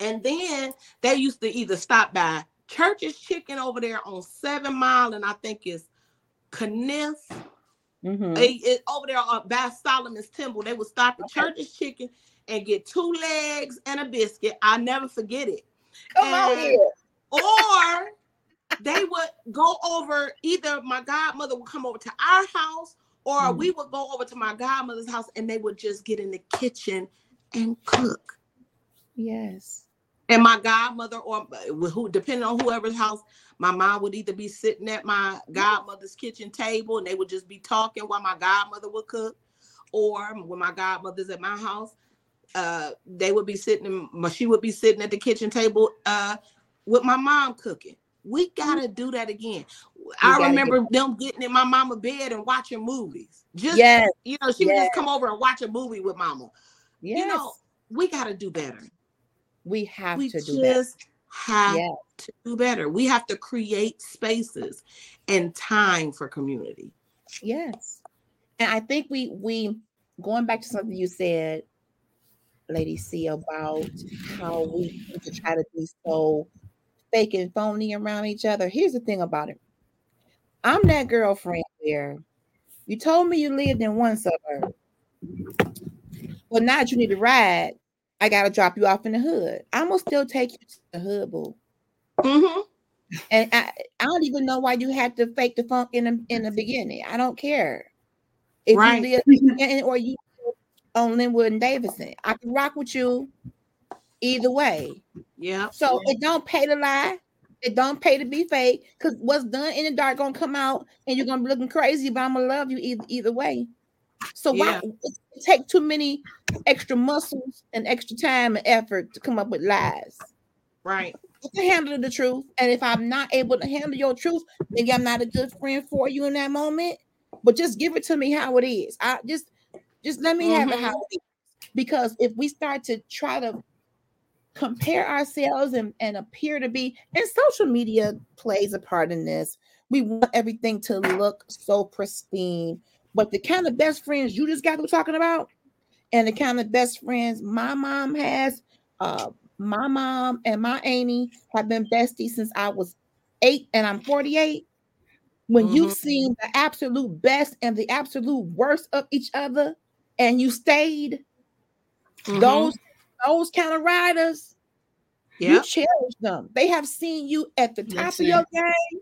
And then they used to either stop by Church's Chicken over there on Seven Mile, and I think it's Kniff. Mhm. Eh, it- over there on by Solomon's Temple. They would stop at Church's Chicken and get two legs and a biscuit. I'll never forget it. Come on and- here. Or they would go over, either my godmother would come over to our house, or Mhm. we would go over to my godmother's house and they would just get in the kitchen and cook. Yes. And my godmother, or who, depending on whoever's house, my mom would either be sitting at my godmother's kitchen table and they would just be talking while my godmother would cook, or when my godmother's at my house, uh, they would be sitting. In, she would be sitting at the kitchen table uh, with my mom cooking. We mm-hmm. gotta do that again. I remember them getting in my mama bed and watching movies. Just Yes. you know, she would just come over and watch a movie with mama. Yes. You know, we gotta do better. we have we to do just have Yeah. to do better. We have to create spaces and time for community. Yes. And I think we we going back to something you said, Lady C, about how we try to be so fake and phony around each other. Here's the thing about it. I'm that girlfriend where you told me you lived in one suburb. Well, now that you need to ride, I gotta drop you off in the hood. I'm gonna still take you to the hood, boo. Mm-hmm. And I, I don't even know why you had to fake the funk in the in the beginning. I don't care. If Right. you live in, or you live on Linwood and Davidson, I can rock with you either way. Yeah. So it don't pay to lie. It don't pay to be fake because what's done in the dark gonna come out and you're gonna be looking crazy, but I'm gonna love you either either way. So why Yeah. it take too many extra muscles and extra time and effort to come up with lies? Right. I can handle the truth. And if I'm not able to handle your truth, maybe I'm not a good friend for you in that moment. But just give it to me how it is. I just just let me have it how mm-hmm. it is. Because if we start to try to compare ourselves and, and appear to be, and social media plays a part in this. We want everything to look so pristine. But the kind of best friends you just got to be talking about, and the kind of best friends my mom has, uh, my mom and my auntie have been besties since I was eight and I'm 48. When you've Mhm. seen the absolute best and the absolute worst of each other, and you stayed, Mhm. those those kind of riders, you Yep. cherish them. They have seen you at the top Listen. of your game,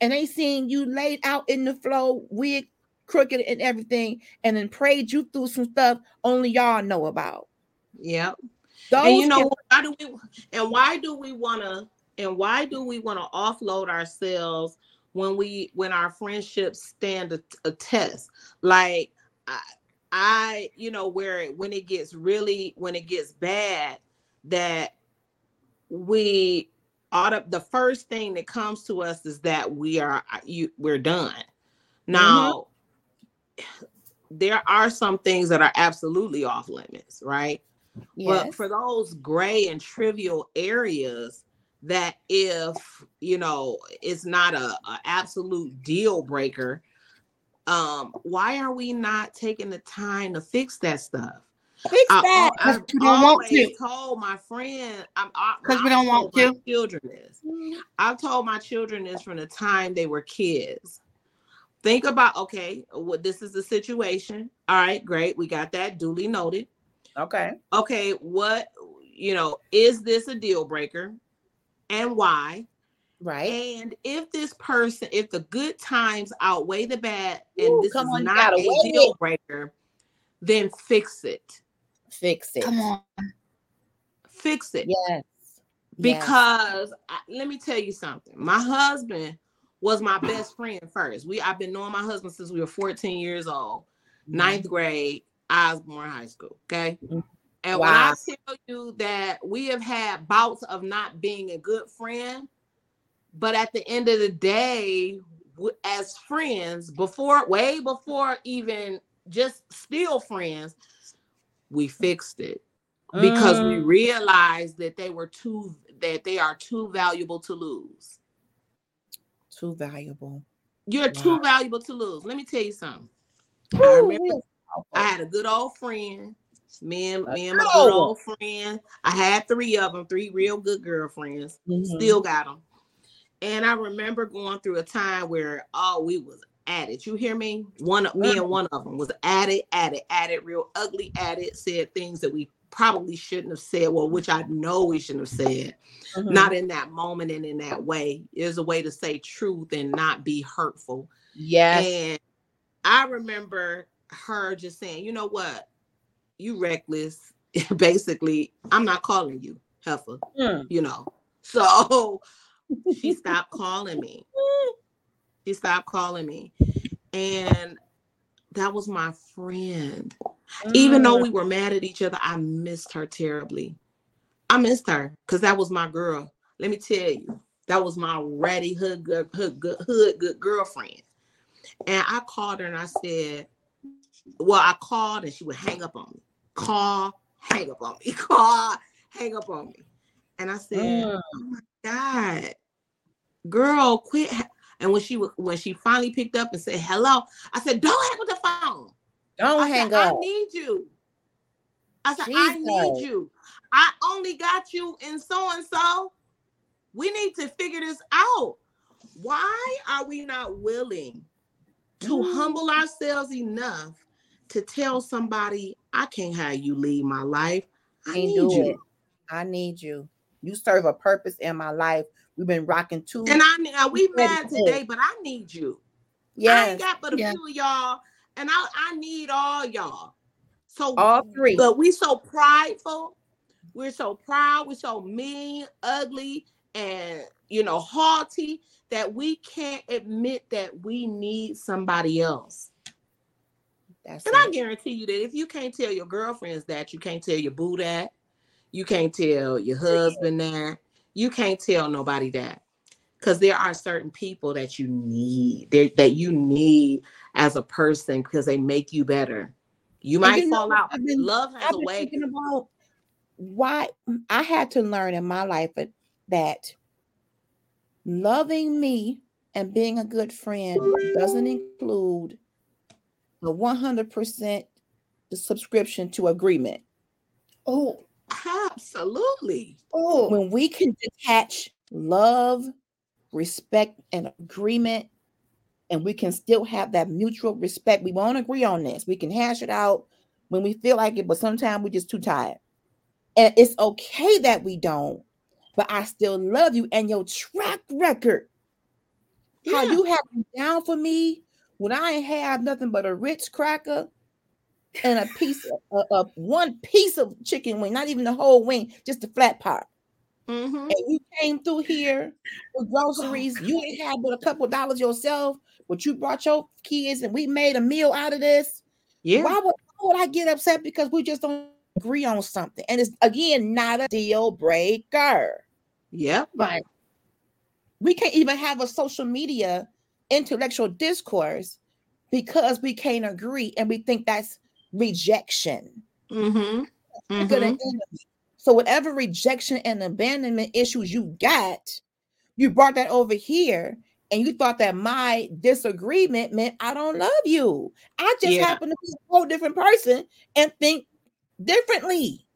and they seen you laid out in the flow, wig crooked and everything, and then prayed you through some stuff only y'all know about. Yep. Those and you know why do we and why do we want to and why do we want to offload ourselves when we when our friendships stand a, a test like I, I you know where it, when it gets really when it gets bad that we auto the first thing that comes to us is that we are uh, you we're done. Mm-hmm. Now there are some things that are absolutely off limits right? Yes. but for those gray and trivial areas that if you know it's not a, a absolute deal breaker um why are we not taking the time to fix that stuff fix I, that. I, Because we don't want to. told my friend i'm I- 'Cause we don't want my children this i've told my children this from the time they were kids think about okay what this is the situation all right great we got that duly noted Okay. okay, what you know, is this a deal breaker and why? Right. And if this person, if the good times outweigh the bad and Ooh, this come is on, not a weigh deal breaker, then fix it. Fix it. Come on. Fix it. Yes. Yes. Because I, let me tell you something. My husband was my best friend first. We I've been knowing my husband since we were 14 years old, Mm-hmm. ninth grade, Osborne High School. Okay. Mhm. And when I tell you that we have had bouts of not being a good friend, but at the end of the day, as friends, before way before even just still friends, we fixed it because we Mm, realized that they were too that they are too valuable to lose. too valuable. You're too valuable to lose. Let me tell you something. I remember I had a good old friend. Me and me and my good old friend. I had three of them, three real good girlfriends. Mhm. Still got them. And I remember going through a time where oh, we was at it. You hear me? One of me and one of them was at it, at it, at it, real ugly at it. Said things that we probably shouldn't have said. Well, which I know we shouldn't have said. Mhm. Not in that moment and in that way. Is a way to say truth and not be hurtful. yes. And I remember her just saying, you know what? You reckless. Basically, I'm not calling you, heifer, Mm. you know. So she stopped calling me. She stopped calling me. And that was my friend. Even though Mm. we were mad at each other, I missed her terribly. I missed her because that was my girl. Let me tell you, that was my ratty hood good, hood good, hood good girlfriend. And I called her and I said, well, I called and she would hang up on me. Call, hang up on me. Call, hang up on me. And I said, Mm. oh my God, girl, quit. And when she when she finally picked up and said hello, I said, don't hang up the phone. Don't I hang said, I need you. I said, I need you. I only got you in so and so. We need to figure this out. Why are we not willing to Mm. humble ourselves enough to tell somebody, I can't have you leave my life. I Can't need you. it. I need you. You serve a purpose in my life. We've been rocking two. And I ne- uh, we You ready mad today, but I need you. Yeah. I ain't got but a Yeah. few of y'all, and I, I need all y'all. So all three. But we so prideful. We're so proud. We're so mean, ugly, and you know, haughty that we can't admit that we need somebody else. That's And I guarantee you that if you can't tell your girlfriends that, you can't tell your boo that, you can't tell your husband that, you can't tell nobody that. Because there are certain people that you need, that you need as a person because they make you better. You might you fall what? out. I've been- Love has a way. thinking about why mm, I had to learn in my life that- that loving me and being a good friend doesn't include the 100% the subscription to agreement. Oh, Absolutely. oh, When we can detach love, respect, and agreement, and we can still have that mutual respect. We won't agree on this. We can hash it out when we feel like it, but sometimes we're just too tired. And it's okay that we don't, but I still love you. And your track record, how you have been down for me when I ain't have nothing but a rich cracker and a piece of, one piece of chicken wing, not even the whole wing, just the flat part. Mhm. And you came through here with groceries. You ain't had but a couple dollars yourself, but you brought your kids and we made a meal out of this. Yeah. Why would, why would I get upset because we just don't agree on something? And it's again not a deal breaker. Yeah. right. We can't even have a social media intellectual discourse because we can't agree and we think that's rejection. Mm-hmm. Gonna So whatever rejection and abandonment issues you got, you brought that over here, and you thought that my disagreement meant I don't love you. I just Yeah. happen to be a whole different person and think differently.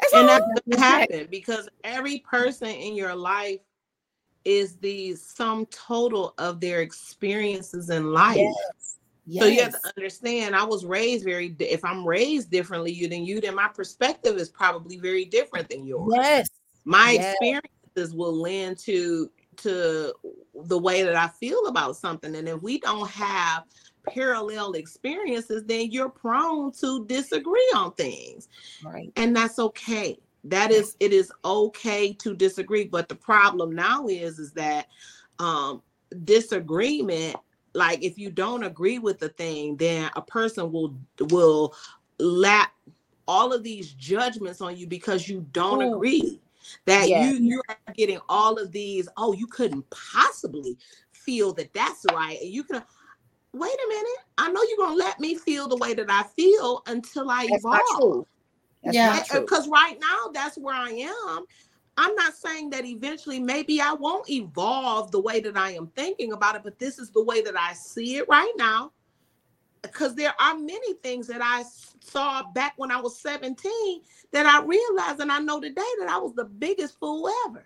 That's and that doesn't happen because every person in your life is the sum total of their experiences in life. Yes. So you have to understand. I was raised very. di- If I'm raised differently you than you, then my perspective is probably very different than yours. Yes. My Yes. experiences will lend to to the way that I feel about something, and if we don't have parallel experiences, then you're prone to disagree on things Right. and that's okay that is it is okay to disagree but the problem now is is that um disagreement like if you don't agree with the thing then a person will will lap all of these judgments on you because you don't Ooh. agree that Yes. you you are getting all of these oh you couldn't possibly feel that that's right and you can wait a minute i know you're gonna let me feel the way that i feel until i That's evolve not true. That's Yeah. because uh, right now that's where I am. I'm not saying that eventually maybe I won't evolve the way that I am thinking about it, but this is the way that I see it right now. Because there are many things that I saw back when I was 17 that I realized and I know today that I was the biggest fool ever.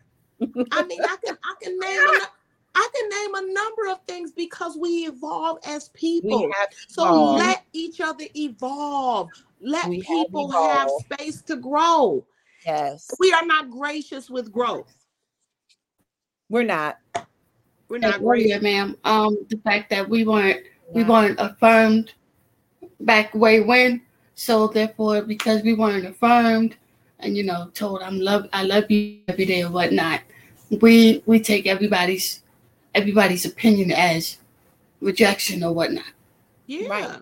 I mean, I can I can name a, I can name a number of things because we evolve as people. So evolved. let each other evolve. Let we people have, have space to grow. Yes. We are not gracious with growth. We're not. We're not gracious, ma'am. Um, the fact that we weren't we weren't affirmed back way when. So therefore, because we weren't affirmed and you know told I'm love I love you every day or whatnot, we we take everybody's everybody's opinion as rejection or whatnot. Yeah. Right.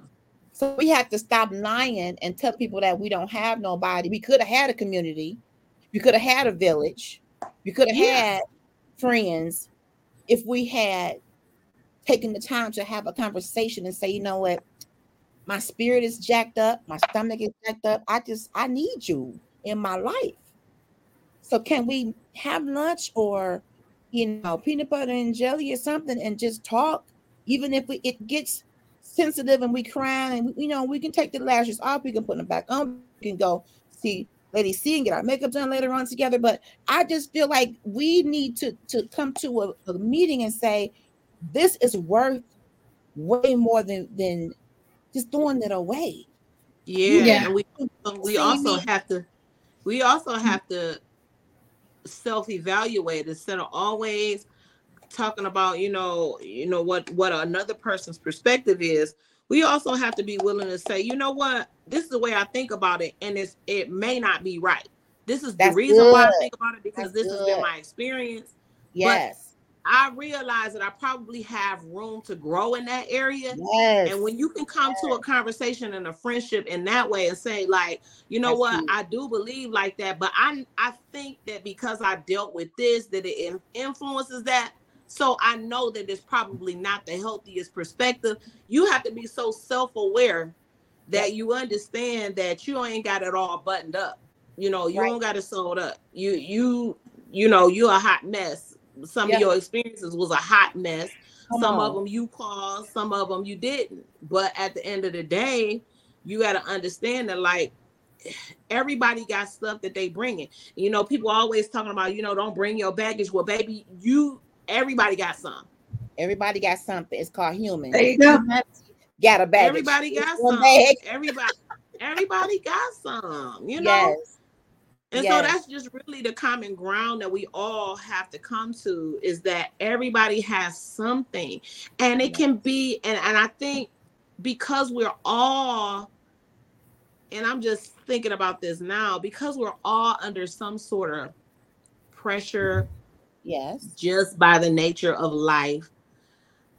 So we have to stop lying and tell people that we don't have nobody. We could have had a community, we could have had a village, we could have yeah. had friends if we had taken the time to have a conversation and say, you know what, my spirit is jacked up, my stomach is jacked up. I just I need you in my life. So can we have lunch or you know peanut butter and jelly or something and just talk, even if we, it gets sensitive and we cry and you know we can take the lashes off, we can put them back on, we can go see Lady C and get our makeup done later on together. But I just feel like we need to to come to a, a meeting and say this is worth way more than than just throwing it away. Yeah, yeah. and we we also have to we also have to self-evaluate instead of always talking about you know you know what what another person's perspective is we also have to be willing to say you know what this is the way i think about it and it's it may not be right this is That's the reason good. why i think about it because That's this good. has been my experience yes I realize that I probably have room to grow in that area. Yes. And when you can come yes. to a conversation and a friendship in that way and say, like, you know That's what, I do believe like that, but I I think that because I dealt with this, that it influences that. So I know that it's probably not the healthiest perspective. You have to be so self-aware that you understand that you ain't got it all buttoned up. You know, you right. don't got it sold up. You you you know, you're a hot mess. Some yeah. of your experiences was a hot mess. Come some on. of them you caused, some of them you didn't. But at the end of the day, you got to understand that like everybody got stuff that they bring bringing. You know, people always talking about, you know, don't bring your baggage. Well, baby, you Everybody got some. Everybody got something. It's called human. There you go. Got a bag. Everybody got some. Bag. Everybody, everybody got some. You know. Yes. And yes. so that's just really the common ground that we all have to come to is that everybody has something. And it can be, and, and I think because we're all, and I'm just thinking about this now, because we're all under some sort of pressure, Yes. Just by the nature of life,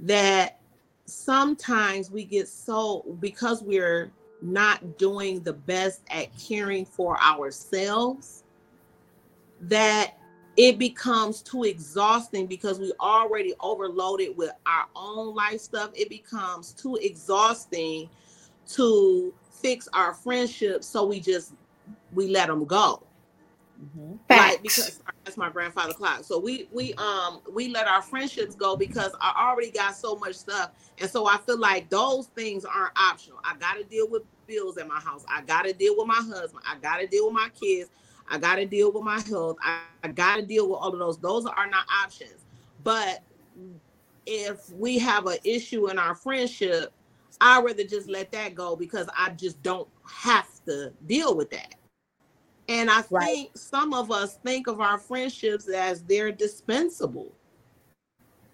that sometimes we get so because we're not doing the best at caring for ourselves that it becomes too exhausting because we already overloaded with our own life stuff it becomes too exhausting to fix our friendships so we just we let them go Mm-hmm. Like because that's my grandfather clock. So we we um we let our friendships go because I already got so much stuff, and so I feel like those things aren't optional. I got to deal with bills at my house. I got to deal with my husband. I got to deal with my kids. I got to deal with my health. I, I got to deal with all of those. Those are not options. But if we have an issue in our friendship, I'd rather just let that go because I just don't have to deal with that. And I right. think some of us think of our friendships as they're dispensable.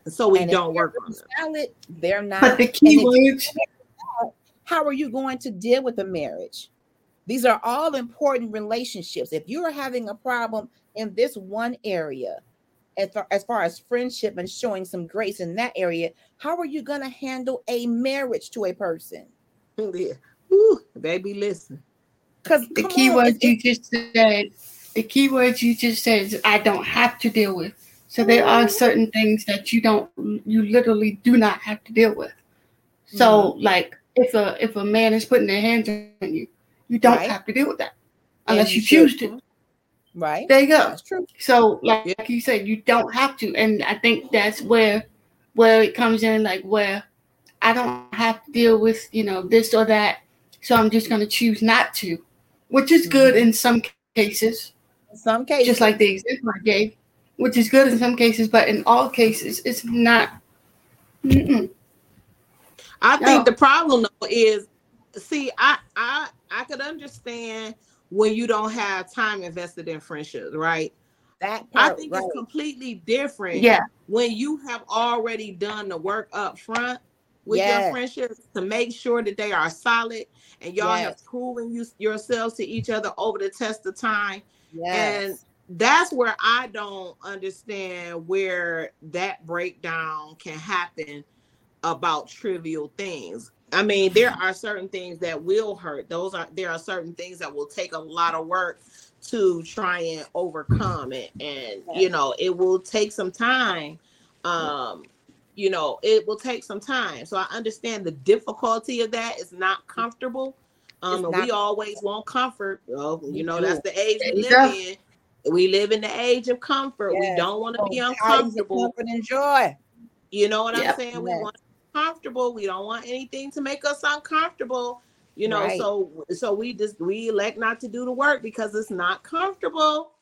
So we and don't work on them. Valid, they're not. But the key words. How are you going to deal with a marriage? These are all important relationships. If you're having a problem in this one area, as far, as far as friendship and showing some grace in that area, how are you going to handle a marriage to a person? Yeah. Ooh, baby, listen. Because the key on, words you just said, the key words you just said is I don't have to deal with. So there are certain things that you don't, you literally do not have to deal with. So mm-hmm. like if a if a man is putting their hands on you, you don't right. have to deal with that unless you, you choose to. Right. There you go. That's true. So, like, Yeah. you said, you don't have to, and I think that's where where it comes in, like where I don't have to deal with you know this or that, so I'm just gonna choose not to, which is good mm-hmm. in some cases, In some cases, just like the example I gave, which is good in some cases, but in all cases, it's not. Mm-mm. I No. think the problem though is, see, I I I could understand when you don't have time invested in friendships, right? that I think right. it's completely different Yeah, when you have already done the work up front with Yes. your friendships to make sure that they are solid and y'all Yes. have proven you yourselves to each other over the test of time. yes. And that's where I don't understand where that breakdown can happen about trivial things. I mean, there are certain things that will hurt. Those are there are certain things that will take a lot of work to try and overcome it. And you know, it will take some time. Um, you know, it will take some time. So I understand the difficulty of that. It's not comfortable. Um, It's and we always want comfort. Well, you know, that's the age we live in. We live in the age of comfort. We don't want to be Oh, of uncomfortable. comfort and joy. You know what Yep. I'm saying? We want to be comfortable. We don't want anything to make us uncomfortable. You know, Right. so so we just we elect not to do the work because it's not comfortable.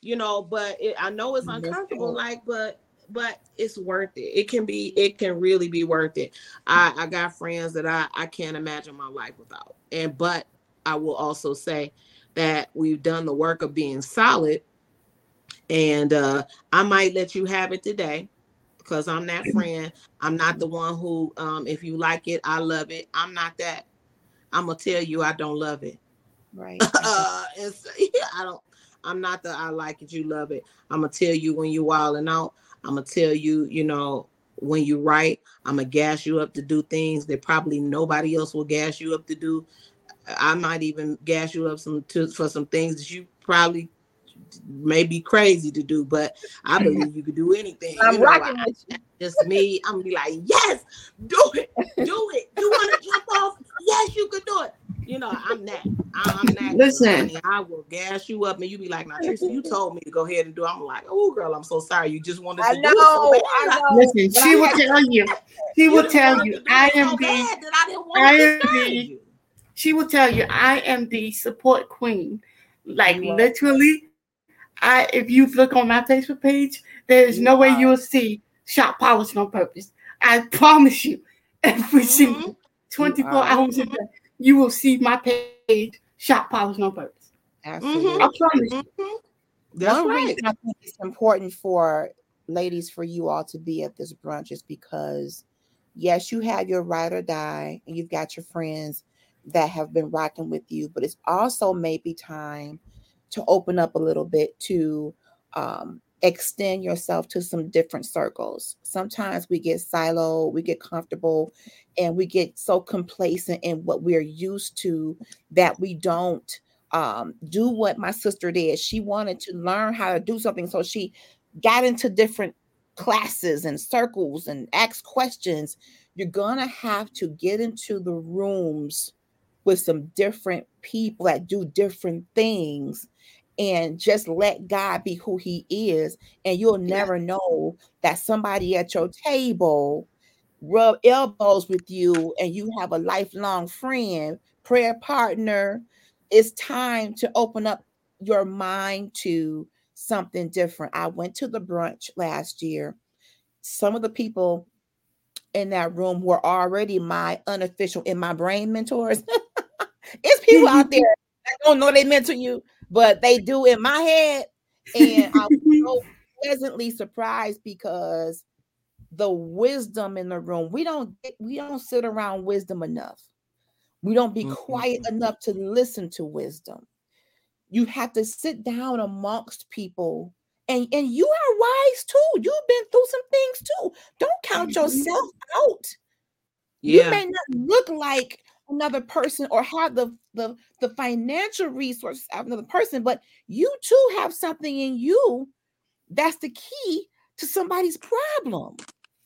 You know, but it, I know it's uncomfortable. Like, but but it's worth it. It can be. It can really be worth it. I I got friends that I I can't imagine my life without. And but I will also say that we've done the work of being solid. And uh I might let you have it today because I'm that friend. I'm not the one who, um, if you like it, I love it. I'm not that. I'm gonna tell you I don't love it. Right. Uh, and so, yeah, I don't. I'm not the I like it, you love it. I'm gonna tell you when you wilding out. I'm gonna tell you, you know, when you write, I'm gonna gas you up to do things that probably nobody else will gas you up to do. I might even gas you up some to, for some things that you probably may be crazy to do, but I believe you could do anything. I'm you know, rocking I- with you. just me. I'm gonna be like, yes, do it, do it. You want to jump off? Yes, you could do it. You know, I'm that. I- I'm that. Listen. honey. I will gas you up, and you be like, "Now, Trisha, you told me to go ahead and do." it. I'm like, "Oh, girl, I'm so sorry. You just wanted to I do know. it so bad. I know. listen, but she I will tell you. She will tell you. I it so am the. I I am the- She will tell you. I am the support queen. Like You are. literally, I. If you look on my Facebook page, there is You no way you will see shop polishing on purpose. I promise you, every Mhm. single 24 are. hours a day, you will see my page shop polishing on purpose. Absolutely. I promise you. Mhm. That's right. reason I think it's important for ladies for you all to be at this brunch is because yes, you have your ride or die and you've got your friends that have been rocking with you, but it's also maybe time to open up a little bit to um, extend yourself to some different circles. Sometimes we get siloed, we get comfortable, and we get so complacent in what we're used to that we don't um, do what my sister did. She wanted to learn how to do something, so she got into different classes and circles and asked questions. You're gonna have to get into the rooms with some different people that do different things and just let God be who He is. And you'll Yeah. never know that somebody at your table rub elbows with you and you have a lifelong friend, prayer partner. It's time to open up your mind to something different. I went to the brunch last year. Some of the people in that room were already my unofficial in my brain mentors. it's people out there that don't know they mentor you, but they do in my head. And I was so pleasantly surprised because the wisdom in the room, we don't get- we don't sit around wisdom enough. We don't be Mhm. quiet enough to listen to wisdom. You have to sit down amongst people and and you are wise too. You've been through some things too. Don't count Mhm. yourself out. Yeah. You may not look like another person or have the, the the financial resources of another person, but you too have something in you that's the key to somebody's problem.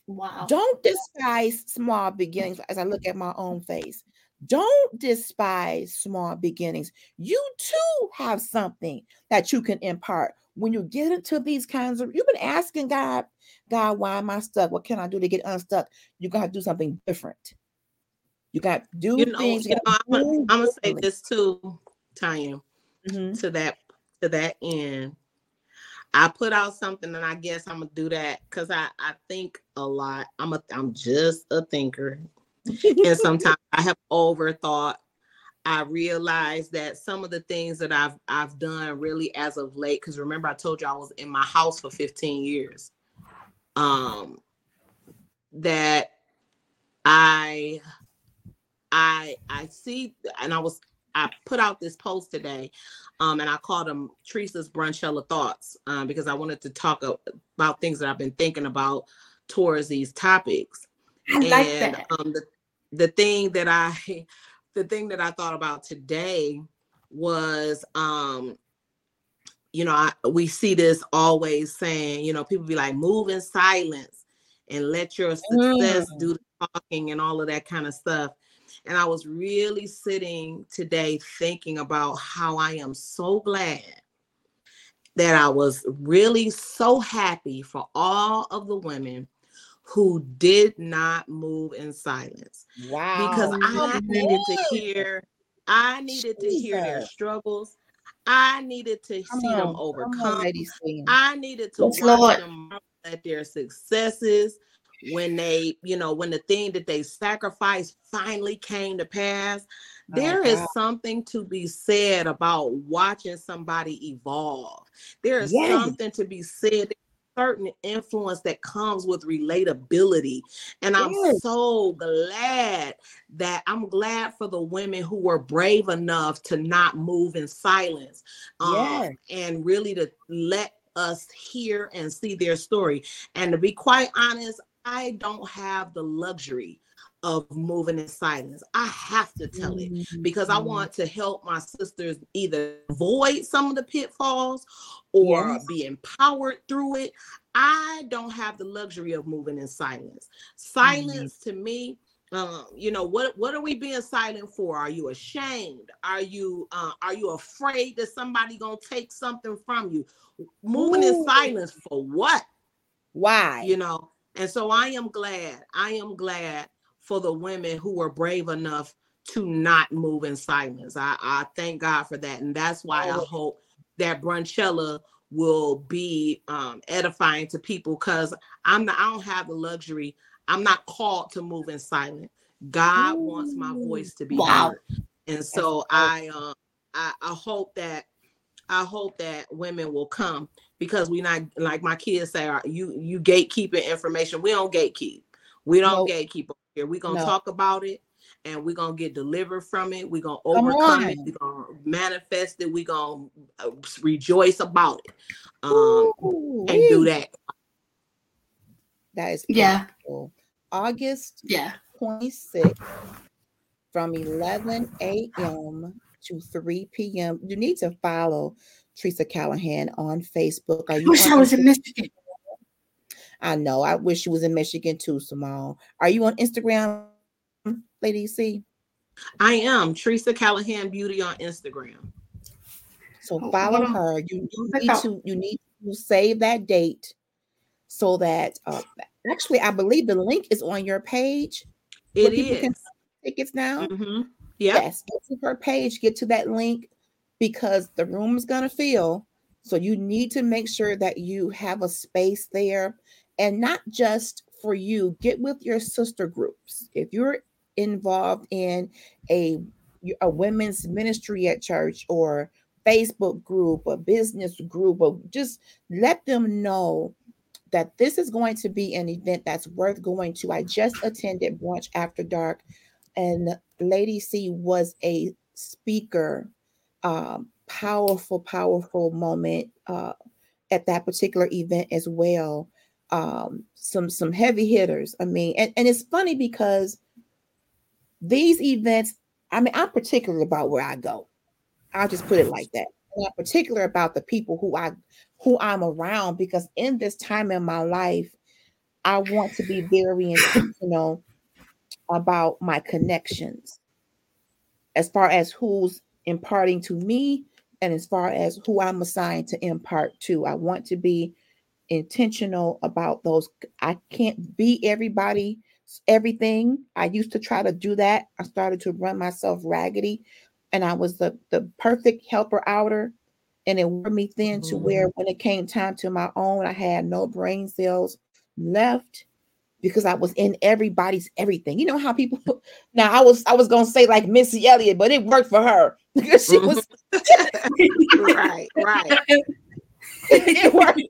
Wow. Don't despise small beginnings as I look at my own face. Don't despise small beginnings. You too have something that you can impart. When you get into these kinds of, you've been asking God, God, why am I stuck? What can I do to get unstuck? You got to do something different. You got to do You know, things. you know, I'm, gonna- I'm gonna say this too, Tanya. Mhm. to that to that end. I put out something and I guess I'm gonna do that because I, I think a lot. I'm a I'm just a thinker. and sometimes I have overthought. I realized that some of the things that I've I've done really as of late, because remember I told you I was in my house for 15 years. Um that I I I see and I was I put out this post today um, and I called them Teresa's Brunchella Thoughts um, because I wanted to talk about things that I've been thinking about towards these topics. I like and that. um, the the thing that I the thing that I thought about today was um you know I, we see this always saying you know people be like move in silence and let your success Mm. do the talking and all of that kind of stuff and I was really sitting today thinking about how I am so glad that I was really so happy for all of the women who did not move in silence Wow. because I needed to hear I needed to hear their struggles. I needed to Come see on. them on, overcome. I needed to Yes, watch Lord. them at their successes when they, you know, when the thing that they sacrificed finally came to pass. My There is something to be said about watching somebody evolve. There is Yes. something to be said. Certain influence that comes with relatability. And I'm Yes. so glad that I'm glad for the women who were brave enough to not move in silence um, Yes. and really to let us hear and see their story. And to be quite honest, I don't have the luxury of moving in silence. I have to tell it because I Mhm. want to help my sisters either avoid some of the pitfalls or Yes. be empowered through it. I don't have the luxury of moving in silence. Silence to me, um, you know, what what are we being silent for? Are you ashamed? Are you uh, are you afraid that somebody gonna take something from you? Moving in silence for what? Why? you know and so i am glad i am glad for the women who were brave enough to not move in silence. I, I thank god for that. And that's why i hope that brunchella will be um, edifying to people because i'm not i don't have the luxury i'm not called to move in silence. God wants my voice to be Wow. heard. And so i uh, I, I hope that I hope that women will come because we not like my kids say, you you gatekeeping information?" We don't gatekeep. We don't Nope. gatekeep here. We're gonna No. talk about it and we're gonna get delivered from it. We're gonna overcome it. We're gonna manifest it. We're gonna uh, rejoice about it. Um Ooh, and do that. That is Yeah. August Yeah. 26th from 11 a.m. to 3 p.m. You need to follow Teresa Callahan on Facebook. Are I wish on I was in Michigan. I know. I wish you was in Michigan too, Simone. Are you on Instagram, Lady C? I am Teresa Callahan Beauty on Instagram. So Oh, follow hold on. her. You, you need to you need to save that date so that uh, actually I believe the link is on your page. It where people can tickets now. Mhm. Yep. Yes, get to her page, get to that link because the room is gonna fill. So you need to make sure that you have a space there and not just for you, get with your sister groups. If you're involved in a a women's ministry at church or Facebook group, a business group, or just let them know that this is going to be an event that's worth going to. I just attended Brunch After Dark, and Lady C was a speaker. Um, powerful, powerful moment uh, at that particular event as well. Um, some some heavy hitters. I mean, and, and it's funny because these events, I mean, I'm particular about where I go. I'll just put it like that. I'm particular about the people who I who I'm around because in this time in my life, I want to be very intentional about my connections as far as who's imparting to me and as far as who I'm assigned to impart to. I want to be intentional about those. I can't be everybody, everything. I used to try to do that. I started to run myself raggedy and I was the, the perfect helper outer. And it wore me thin mm-hmm. to where when it came time to my own, I had no brain cells left because I was in everybody's everything. You know how people now I was I was gonna say like Missy Elliott, but it worked for her because she was right, right. it worked.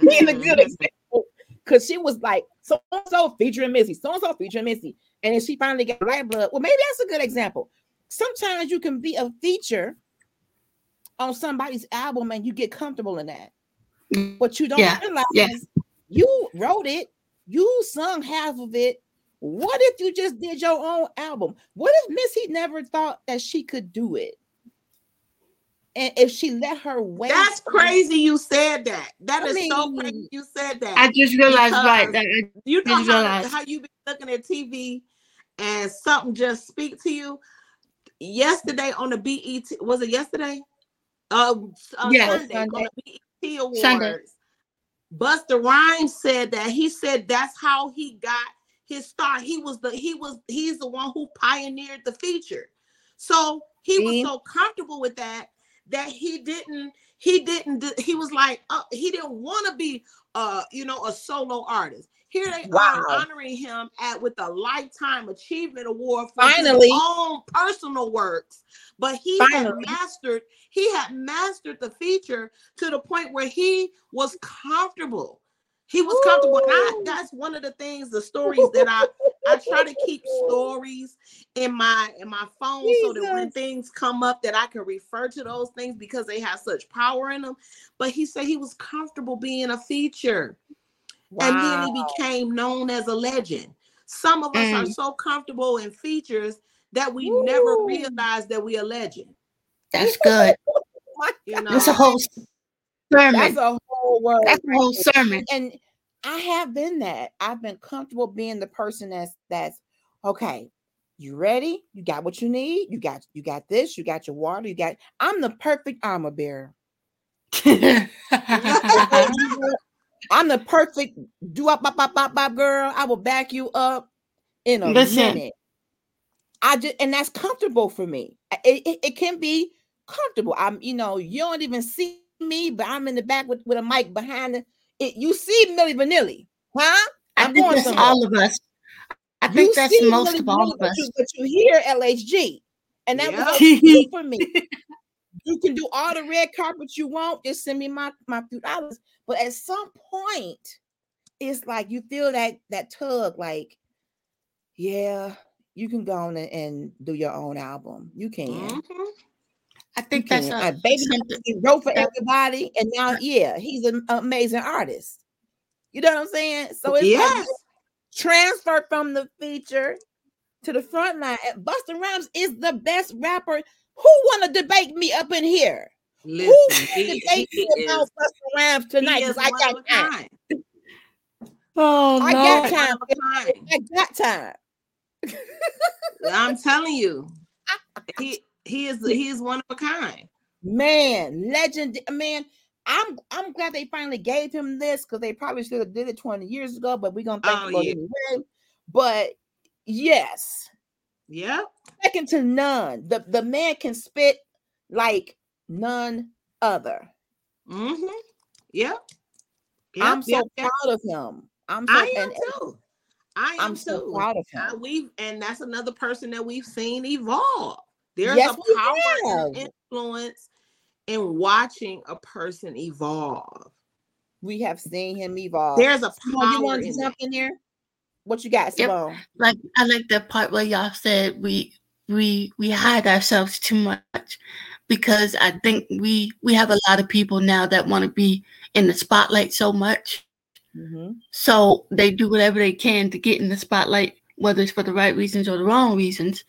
Being a good mm-hmm. example, because she was like so and so featuring Missy, so and so featuring Missy, and then she finally got light blood. Well, maybe that's a good example. Sometimes you can be a feature on somebody's album and you get comfortable in that, but you don't yeah. realize yes. You wrote it, you sung half of it. What if you just did your own album? What if Missy never thought that she could do it? and if she let her wait, that's crazy. You said that. That I is mean, so crazy. You said that. I just realized, right? That you know how, how you be looking at TV and something just speak to you. Yesterday on the BET, was it yesterday? Uh, uh yes, Sunday, Sunday. on the BET Awards. Sunday. Busta Rhymes said that he said that's how he got his start. He was the he was he's the one who pioneered the feature. So he was so comfortable with that that he didn't he didn't he was like uh, he didn't want to be uh you know a solo artist here they wow. are honoring him at with a lifetime achievement award for Finally. his own personal works but he Finally. had mastered he had mastered the feature to the point where he was comfortable he was comfortable. And I, that's one of the things, the stories that I I try to keep stories in my in my phone Jesus. so that when things come up that I can refer to those things because they have such power in them. But he said he was comfortable being a feature. Wow. And then he became known as a legend. Some of us mm. are so comfortable in features that we Ooh. never realize that we are legend. That's good. you know, that's a whole sermon. That's a whole word. That's a whole sermon. And I have been that. I've been comfortable being the person that's that's okay. You ready? You got what you need. You got you got this. You got your water. You got. I'm the perfect armor bearer. I'm the perfect do up, up, up, up, up, girl. I will back you up in a Listen. minute. I just and that's comfortable for me. It, it, it can be comfortable. I'm, you know, you don't even see me, but I'm in the back with, with a mic behind it. it you see Milli Vanilli, huh? I'm I think that's somewhere. all of us. I think you that's most Milli of all of us. But you, but you hear LHG, and that yeah. was for me. you can do all the red carpet you want. Just send me my my few dollars. But at some point, it's like you feel that that tug, like, yeah, you can go on and, and do your own album. You can. Mm-hmm. I think that's a, baby he wrote for everybody, and now yeah, he's an amazing artist. You know what I'm saying? So it's yes. like transfer from the feature to the front line. Busta Rhymes is the best rapper. Who want to debate me up in here? Listen, Who want to debate me about Busta Rhymes tonight? Because I got time. Oh I no. got time. I got time. I'm telling you, he he is he is one of a kind. Man, legend. Man, I'm I'm glad they finally gave him this because they probably should have did it 20 years ago, but we're gonna thank oh, yeah. anyway. But yes, yeah, second to none. The the man can spit like none other. Mm-hmm. Yep. yep. I'm so yep. proud of him. I'm so, I am and, too. I am I'm too. so proud of him. Uh, we and that's another person that we've seen evolve. There's yes, a power and influence in watching a person evolve. We have seen him evolve. There's a power. you want to jump in there? What you got, Simone? Yep. Like I like the part where y'all said we we we hide ourselves too much because I think we we have a lot of people now that want to be in the spotlight so much. Mm-hmm. So they do whatever they can to get in the spotlight whether it's for the right reasons or the wrong reasons.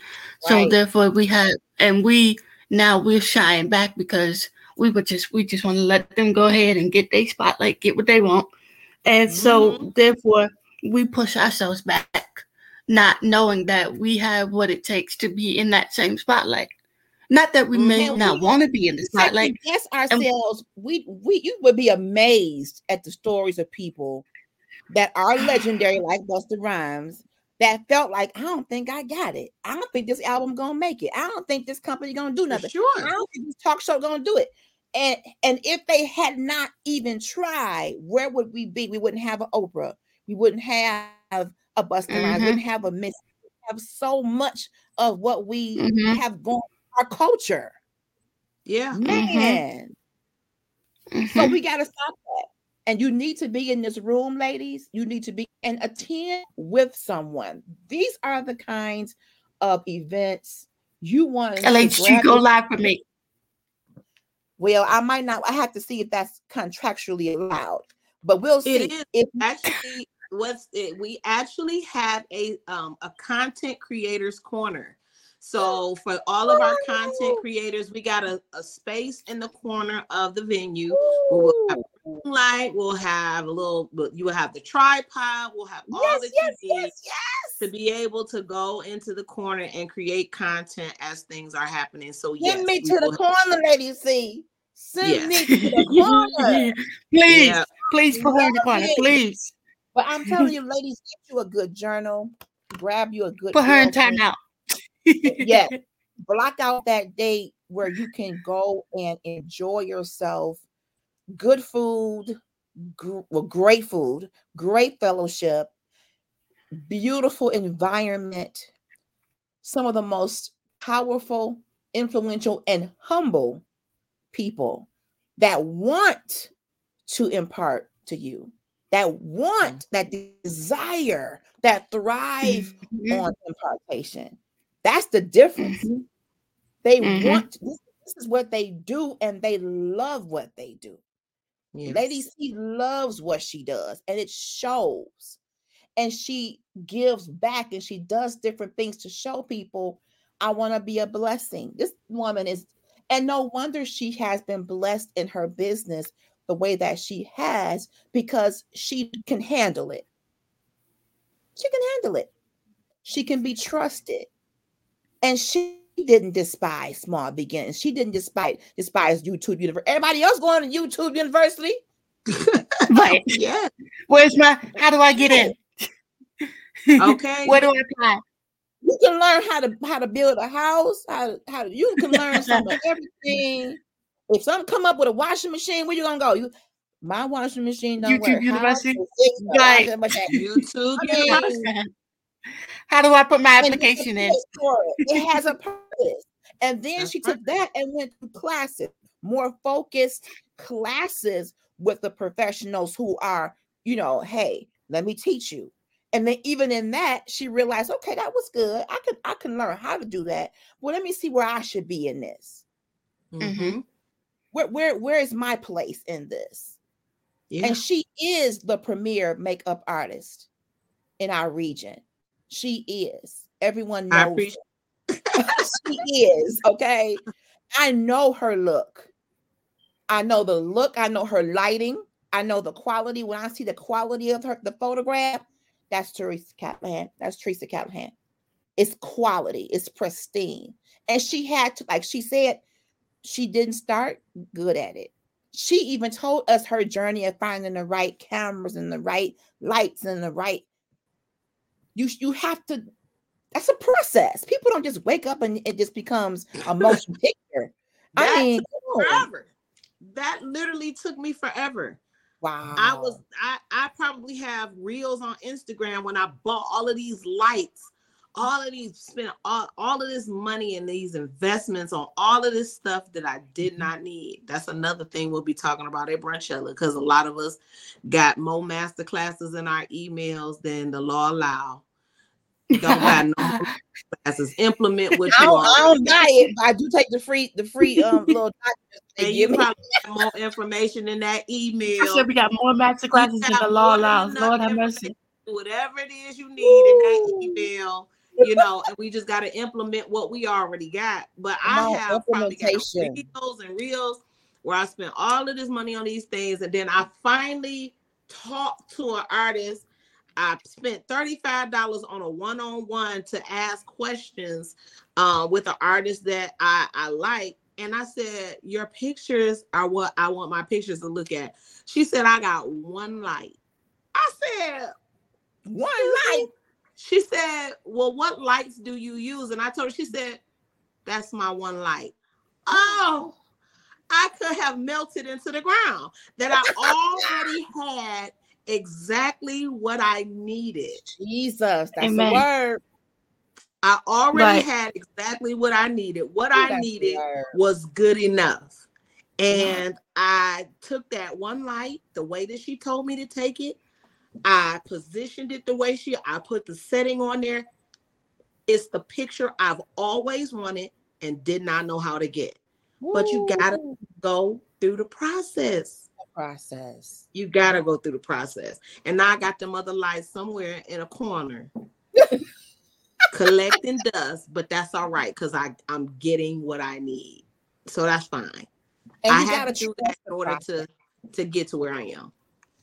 Right. So therefore we have and we now we're shying back because we would just we just want to let them go ahead and get their spotlight, get what they want. And so, mm-hmm. therefore, we push ourselves back, not knowing that we have what it takes to be in that same spotlight. Not that we may mm-hmm. not want to be in the spotlight. Yes, ourselves. And, we we you would be amazed at the stories of people that are legendary, like Busta Rhymes, that felt like I don't think I got it. I don't think this album gonna make it. I don't think this company gonna do nothing. Sure. I don't think this talk show gonna do it. And and if they had not even tried, where would we be? We wouldn't have an Oprah. We wouldn't have a Busta mm-hmm. Rhymes. Wouldn't have a Miss. Have so much of what we mm-hmm. have gone our culture. Yeah, man. Mm-hmm. So we got to stop that. And you need to be in this room, ladies. You need to be and attend with someone. These are the kinds of events you want. LHG, go live for me. Well, I might not. I have to see if that's contractually allowed, but we'll see. It is if actually what's it. We actually have a um a content creators corner. So for all of our content creators, we got a, a space in the corner of the venue. We'll have light. We'll have a little. You will have the tripod. We'll have all yes, that yes, you need yes, yes. to be able to go into the corner and create content as things are happening. So yes, get me to the corner, lady. See, send me to the corner, please. Yeah. Please put her in the corner, please. But I'm telling you, ladies, get you a good journal. Grab you a good. Put her in timeout yeah. Block out that date where you can go and enjoy yourself. Good food, gr- well, great food, great fellowship, beautiful environment. Some of the most powerful, influential, and humble people that want to impart to you, that want, that desire, that thrive mm-hmm. on impartation. That's the difference. Mm-hmm. They mm-hmm. want this, this, is what they do, and they love what they do. Yes. Lady C loves what she does, and it shows. And she gives back and she does different things to show people, I want to be a blessing. This woman is, and no wonder she has been blessed in her business the way that she has because she can handle it. She can handle it. She can be trusted. And she didn't despise small beginnings. She didn't despise despise YouTube University. Everybody else going to YouTube University. right. Yeah. Where's my how do I get in? Okay. Where do I apply? You can learn how to how to build a house, how to, how to, you can learn some of everything. If something come up with a washing machine, where you gonna go? You my washing machine don't YouTube work. University. Right. YouTube University. How do I put my application in? It has a purpose. And then That's she took that and went to classes, more focused classes with the professionals who are, you know, hey, let me teach you. And then even in that, she realized, okay, that was good. I can I can learn how to do that. Well, let me see where I should be in this. Mm-hmm. Where where where is my place in this? Yeah. And she is the premier makeup artist in our region. She is. Everyone knows. she is. Okay. I know her look. I know the look. I know her lighting. I know the quality. When I see the quality of her, the photograph, that's Teresa Callahan. That's Teresa Callahan. It's quality. It's pristine. And she had to, like she said, she didn't start good at it. She even told us her journey of finding the right cameras and the right lights and the right you you have to that's a process. People don't just wake up and it just becomes a motion picture. That I mean, forever. That literally took me forever. Wow. I was I I probably have reels on Instagram when I bought all of these lights, all of these spent all, all of this money and these investments on all of this stuff that I did mm-hmm. not need. That's another thing we'll be talking about at Brunchella because a lot of us got more master classes in our emails than the law allow. Don't buy no classes. Implement what you I don't buy it, but I do take the free the free um little and you probably have more information in that email. I said we got more master classes than the law allows. Lord have mercy. Whatever it is you need Ooh. in that email, you know, and we just got to implement what we already got. But I have probably got videos and reels where I spent all of this money on these things, and then I finally talked to an artist. I spent $35 on a one-on-one to ask questions uh, with an artist that I, I like. And I said, Your pictures are what I want my pictures to look at. She said, I got one light. I said, One light. She said, Well, what lights do you use? And I told her, she said, That's my one light. Oh, I could have melted into the ground. That I already had exactly what I needed. Jesus, that's Amen. the word. I already Right. had exactly what I needed. What I the needed was good enough. And I took that one light the way that she told me to take it. I positioned it the way she I put the setting on there. It's the picture I've always wanted and did not know how to get. But you gotta- Go through the process. process. You gotta go through the process. And now I got them other lights somewhere in a corner collecting dust, but that's all right because I I'm getting what I need. So that's fine. And I you have gotta to do that in order process. to to get to where I am.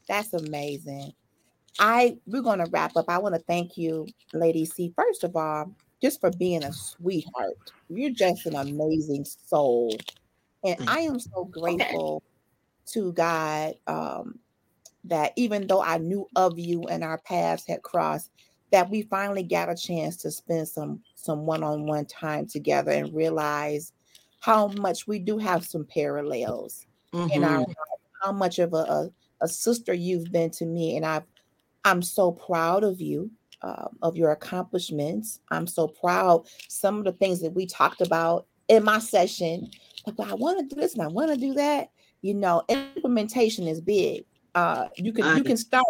That's amazing. I we're gonna wrap up. I want to thank you, Lady C. First of all, just for being a sweetheart. You're just an amazing soul, and I am so grateful to God um, that even though I knew of you and our paths had crossed, that we finally got a chance to spend some some one-on-one time together and realize how much we do have some parallels in our Mhm. life, how much of a, a, a sister you've been to me and i i'm so proud of you um, of your accomplishments. I'm so proud. Some of the things that we talked about in my session like well, i want to do this and i want to do that. You know implementation is big. Uh you can you can start.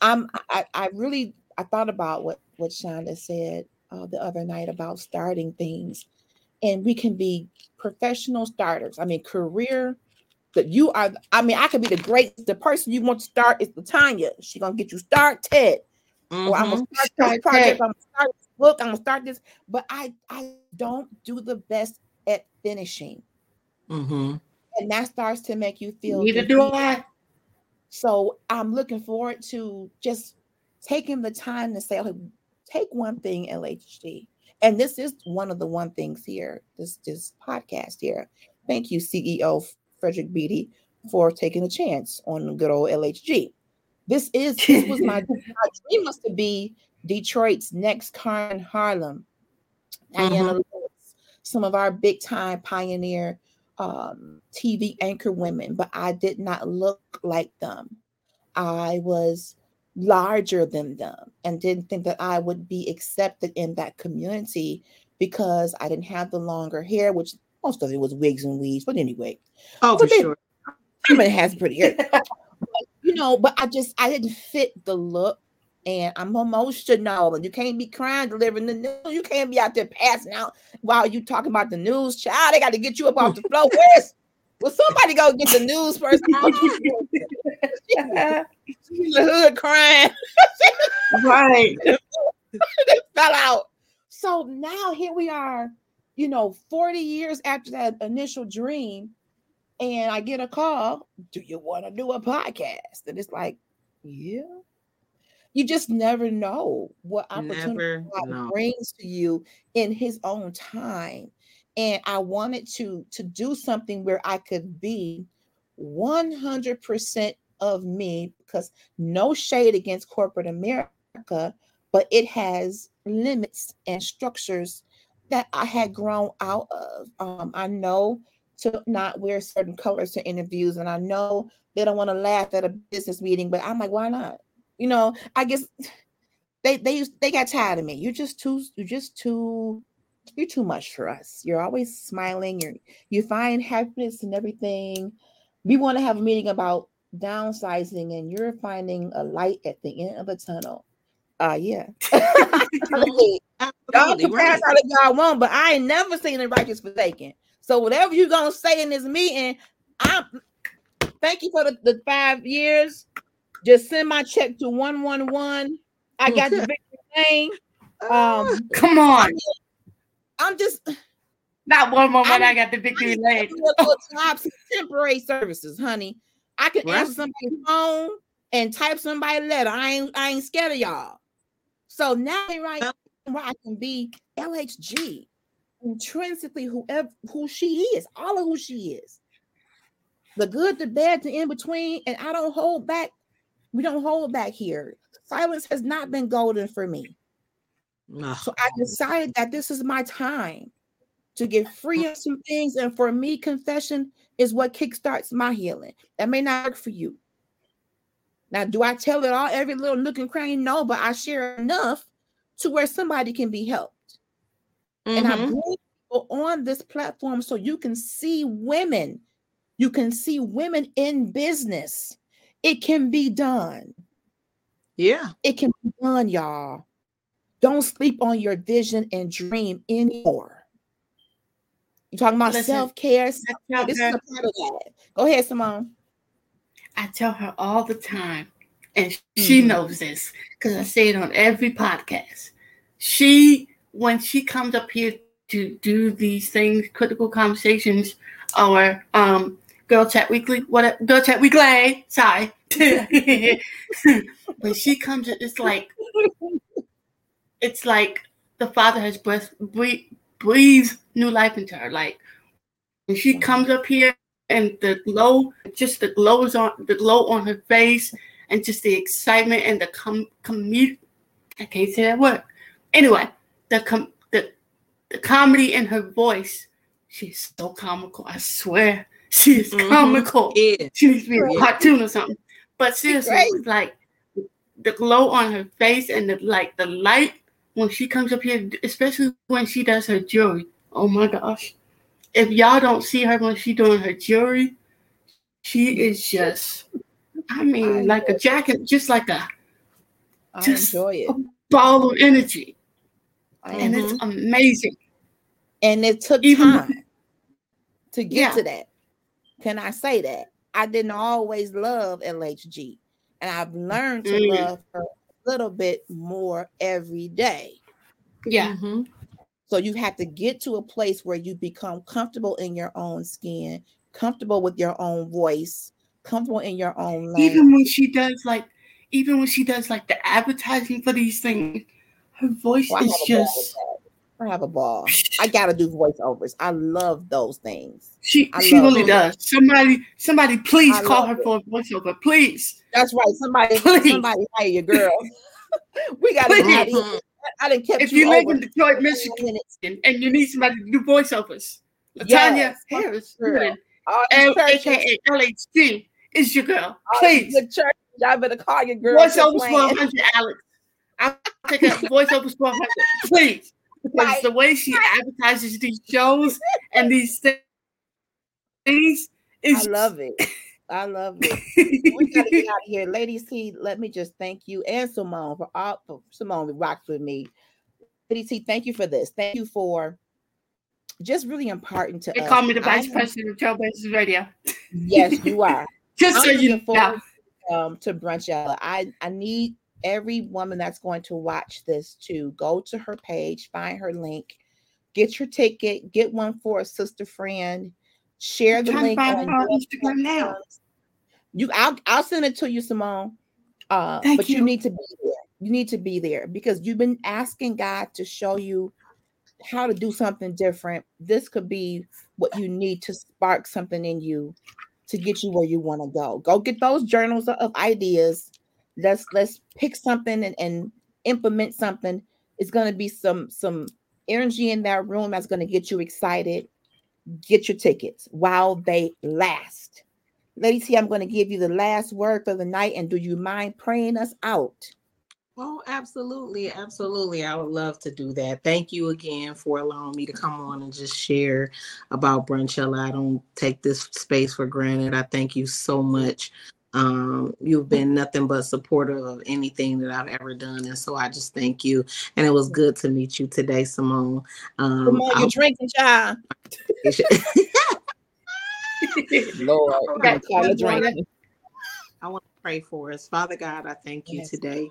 I'm i i really i thought about what what shonda said uh, the other night about starting things. And we can be professional starters. I mean career that you are i mean i could be the great the person you want to start is latanya she gonna get you started or i'm gonna Mhm. start Start this project that. i'm gonna start this book i'm gonna start this but i i don't do the best at finishing Mhm. and that starts to make you feel Neither do defeated. I. So I'm looking forward to just taking the time to say, okay, take one thing, LHG. And this is one of the one things here, this this podcast here. Thank you, CEO Frederick Beaty, for taking a chance on good old LHG. This is this was my, my dream was to be Detroit's next Carmen Harlan. Diana Lewis, some of our big time pioneer um, TV anchor women, but I did not look like them. I was larger than them and didn't think that I would be accepted in that community because I didn't have the longer hair, which most of it was wigs and weaves. But anyway, Oh, for But they- sure. Carmen has pretty hair. But, you know, but I just I didn't fit the look. And I'm emotional, and you can't be crying delivering the news. You can't be out there passing out while you talking about the news, child. They got to get you up off the floor. Where's well, somebody go get the news first. She's the hood crying. Right. fell out. So now here we are, you know, 40 years after that initial dream, and I get a call. Do you want to do a podcast? And it's like, yeah. You just never know what opportunity Never God know. brings to you in His own time. And I wanted to to do something where I could be 100% of me because no shade against corporate America, but it has limits and structures that I had grown out of. Um, I know to not wear certain colors to interviews, and I know they don't want to laugh at a business meeting, but I'm like, why not? You know, I guess they they they got tired of me. You're just too you're just too you're too much for us. You're always smiling. You're you find happiness in everything. We want to have a meeting about downsizing, and you're finding a light at the end of the tunnel. Uh yeah. Absolutely can pass right. out if y'all want, but I ain't never seen the righteous forsaken. So whatever you gonna say in this meeting, I'm thank you for the, the five years. Just send my check to 111. I got the victory lane. Um, Come on. I'm just Not one moment. I'm- I got the victory lane. little jobs, temporary services, honey. I can Right. answer somebody's phone and type somebody letter. I ain't I ain't scared of y'all. So now they right where I can be LHG intrinsically whoever who she is, all of who she is. The good, the bad, the in between, and I don't hold back. We don't hold back here. Silence has not been golden for me. No. So I decided that this is my time to get free of some things. And for me, confession is what kickstarts my healing. That may not work for you. Now, do I tell it all, every little nook and cranny? No, but I share enough to where somebody can be helped. Mm-hmm. And I mm-hmm. bring people on this platform so you can see women. You can see women in business. It can be done. Yeah. It can be done, y'all. Don't sleep on your vision and dream anymore. You talking about self care? This is a part of that. Go ahead, Simone. I tell her all the time, and she mm-hmm. knows this because I say it on every podcast. She, when she comes up here to do these things, critical conversations, or um, Girl Chat Weekly, what Girl Chat Weekly, sorry. when she comes, it's like it's like the Father has breath breathe, breathes new life into her. Like when she comes up here and the glow, just the glows on the glow on her face, and just the excitement and the com commute. I can't say that word. Anyway, the com the the comedy in her voice. She's so comical. I swear, she's mm-hmm. comical. Yeah. She needs to be a cartoon or something. But seriously, like the glow on her face and the like the light when she comes up here, especially when she does her jewelry. Oh my gosh if y'all don't see her when she's doing her jewelry, she is just, I mean, I like a jacket, just like a, I just enjoy it. a ball of energy. Mm-hmm. And it's amazing. And it took Even, time to get yeah. to that. Can I say that? I didn't always love LHG, and I've learned to mm. love her a little bit more every day. Yeah. Mm-hmm. So you have to get to a place where you become comfortable in your own skin, comfortable with your own voice, comfortable in your own language. Even when she does like, even when she does like the advertising for these things, her voice is just. I have a ball. I gotta do voiceovers. I love those things. She I she really does. Somebody, somebody, please I call her it. for a voiceover, please. That's right. Somebody, please. somebody, hire your girl. we gotta. I didn't kept if you, you live in Detroit, Michigan, and you need somebody to do voiceovers, Latanya yes, Harris, aka LHG, is your girl. Oh, please, the church, y'all better call your girl. Voiceovers 100, Alex. I'll take a voiceovers 100, please, because right. the way she advertises these shows and these things is. I love it. I love it. we gotta get out of here. Lady C, let me just thank you and Simone for all for Simone rocks with me. Lady C, thank you for this. Thank you for just really important to they us. call me the vice president of Trailblazers Radio. Yes, you are. Just so you know. Um, to Brunchella. I, I need every woman that's going to watch this to go to her page, find her link, get your ticket, get one for a sister friend Share the link on Instagram now. You, I'll, I'll send it to you, Simone. Uh, but you. you need to be there. You need to be there because you've been asking God to show you how to do something different. This could be what you need to spark something in you to get you where you want to go. Go get those journals of ideas. Let's let's pick something and, and implement something. It's gonna be some some energy in that room that's gonna get you excited get your tickets while they last. Lady C, I'm to give you the last word for the night. And do you mind praying us out? Oh, absolutely. Absolutely. I would love to do that. Thank you again for allowing me to come on and just share about Brunchella. I don't take this space for granted. I thank you so much um, you've been nothing but supportive of anything that I've ever done. And so I just thank you. And it was good to meet you today, Simone. Um, Simone, you're drinking, child. Lord, I want to pray for us. Father God, I thank you yes. today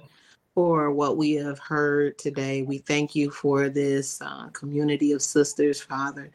for what we have heard today. We thank you for this uh, community of sisters, Father.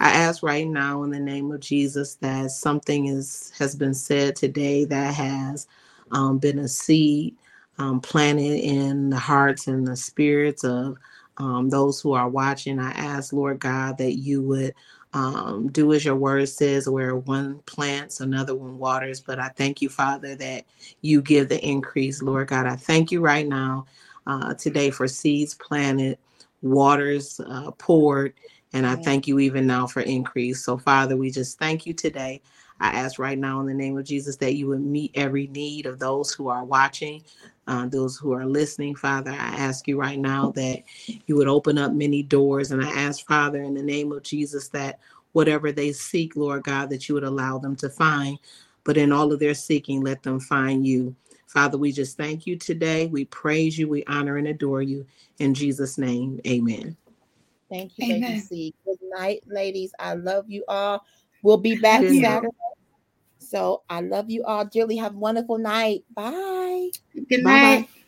I ask right now in the name of Jesus that something is has been said today that has um, been a seed um, planted in the hearts and the spirits of um, those who are watching. I ask, Lord God, that you would um, do as your word says, where one plants, another one waters. But I thank you, Father, that you give the increase, Lord God. I thank you right now uh, today for seeds planted, waters uh, poured. And I thank you even now for increase. So, Father, we just thank you today. I ask right now in the name of Jesus that you would meet every need of those who are watching, uh, those who are listening, Father. I ask you right now that you would open up many doors. And I ask, Father, in the name of Jesus, that whatever they seek, Lord God, that you would allow them to find. But in all of their seeking, let them find you. Father, we just thank you today. We praise you, we honor and adore you. In Jesus' name, amen. Thank you, Lady C. Good night, ladies. I love you all. We'll be back Saturday. So I love you all dearly. Have a wonderful night. Bye. Good night. Bye-bye.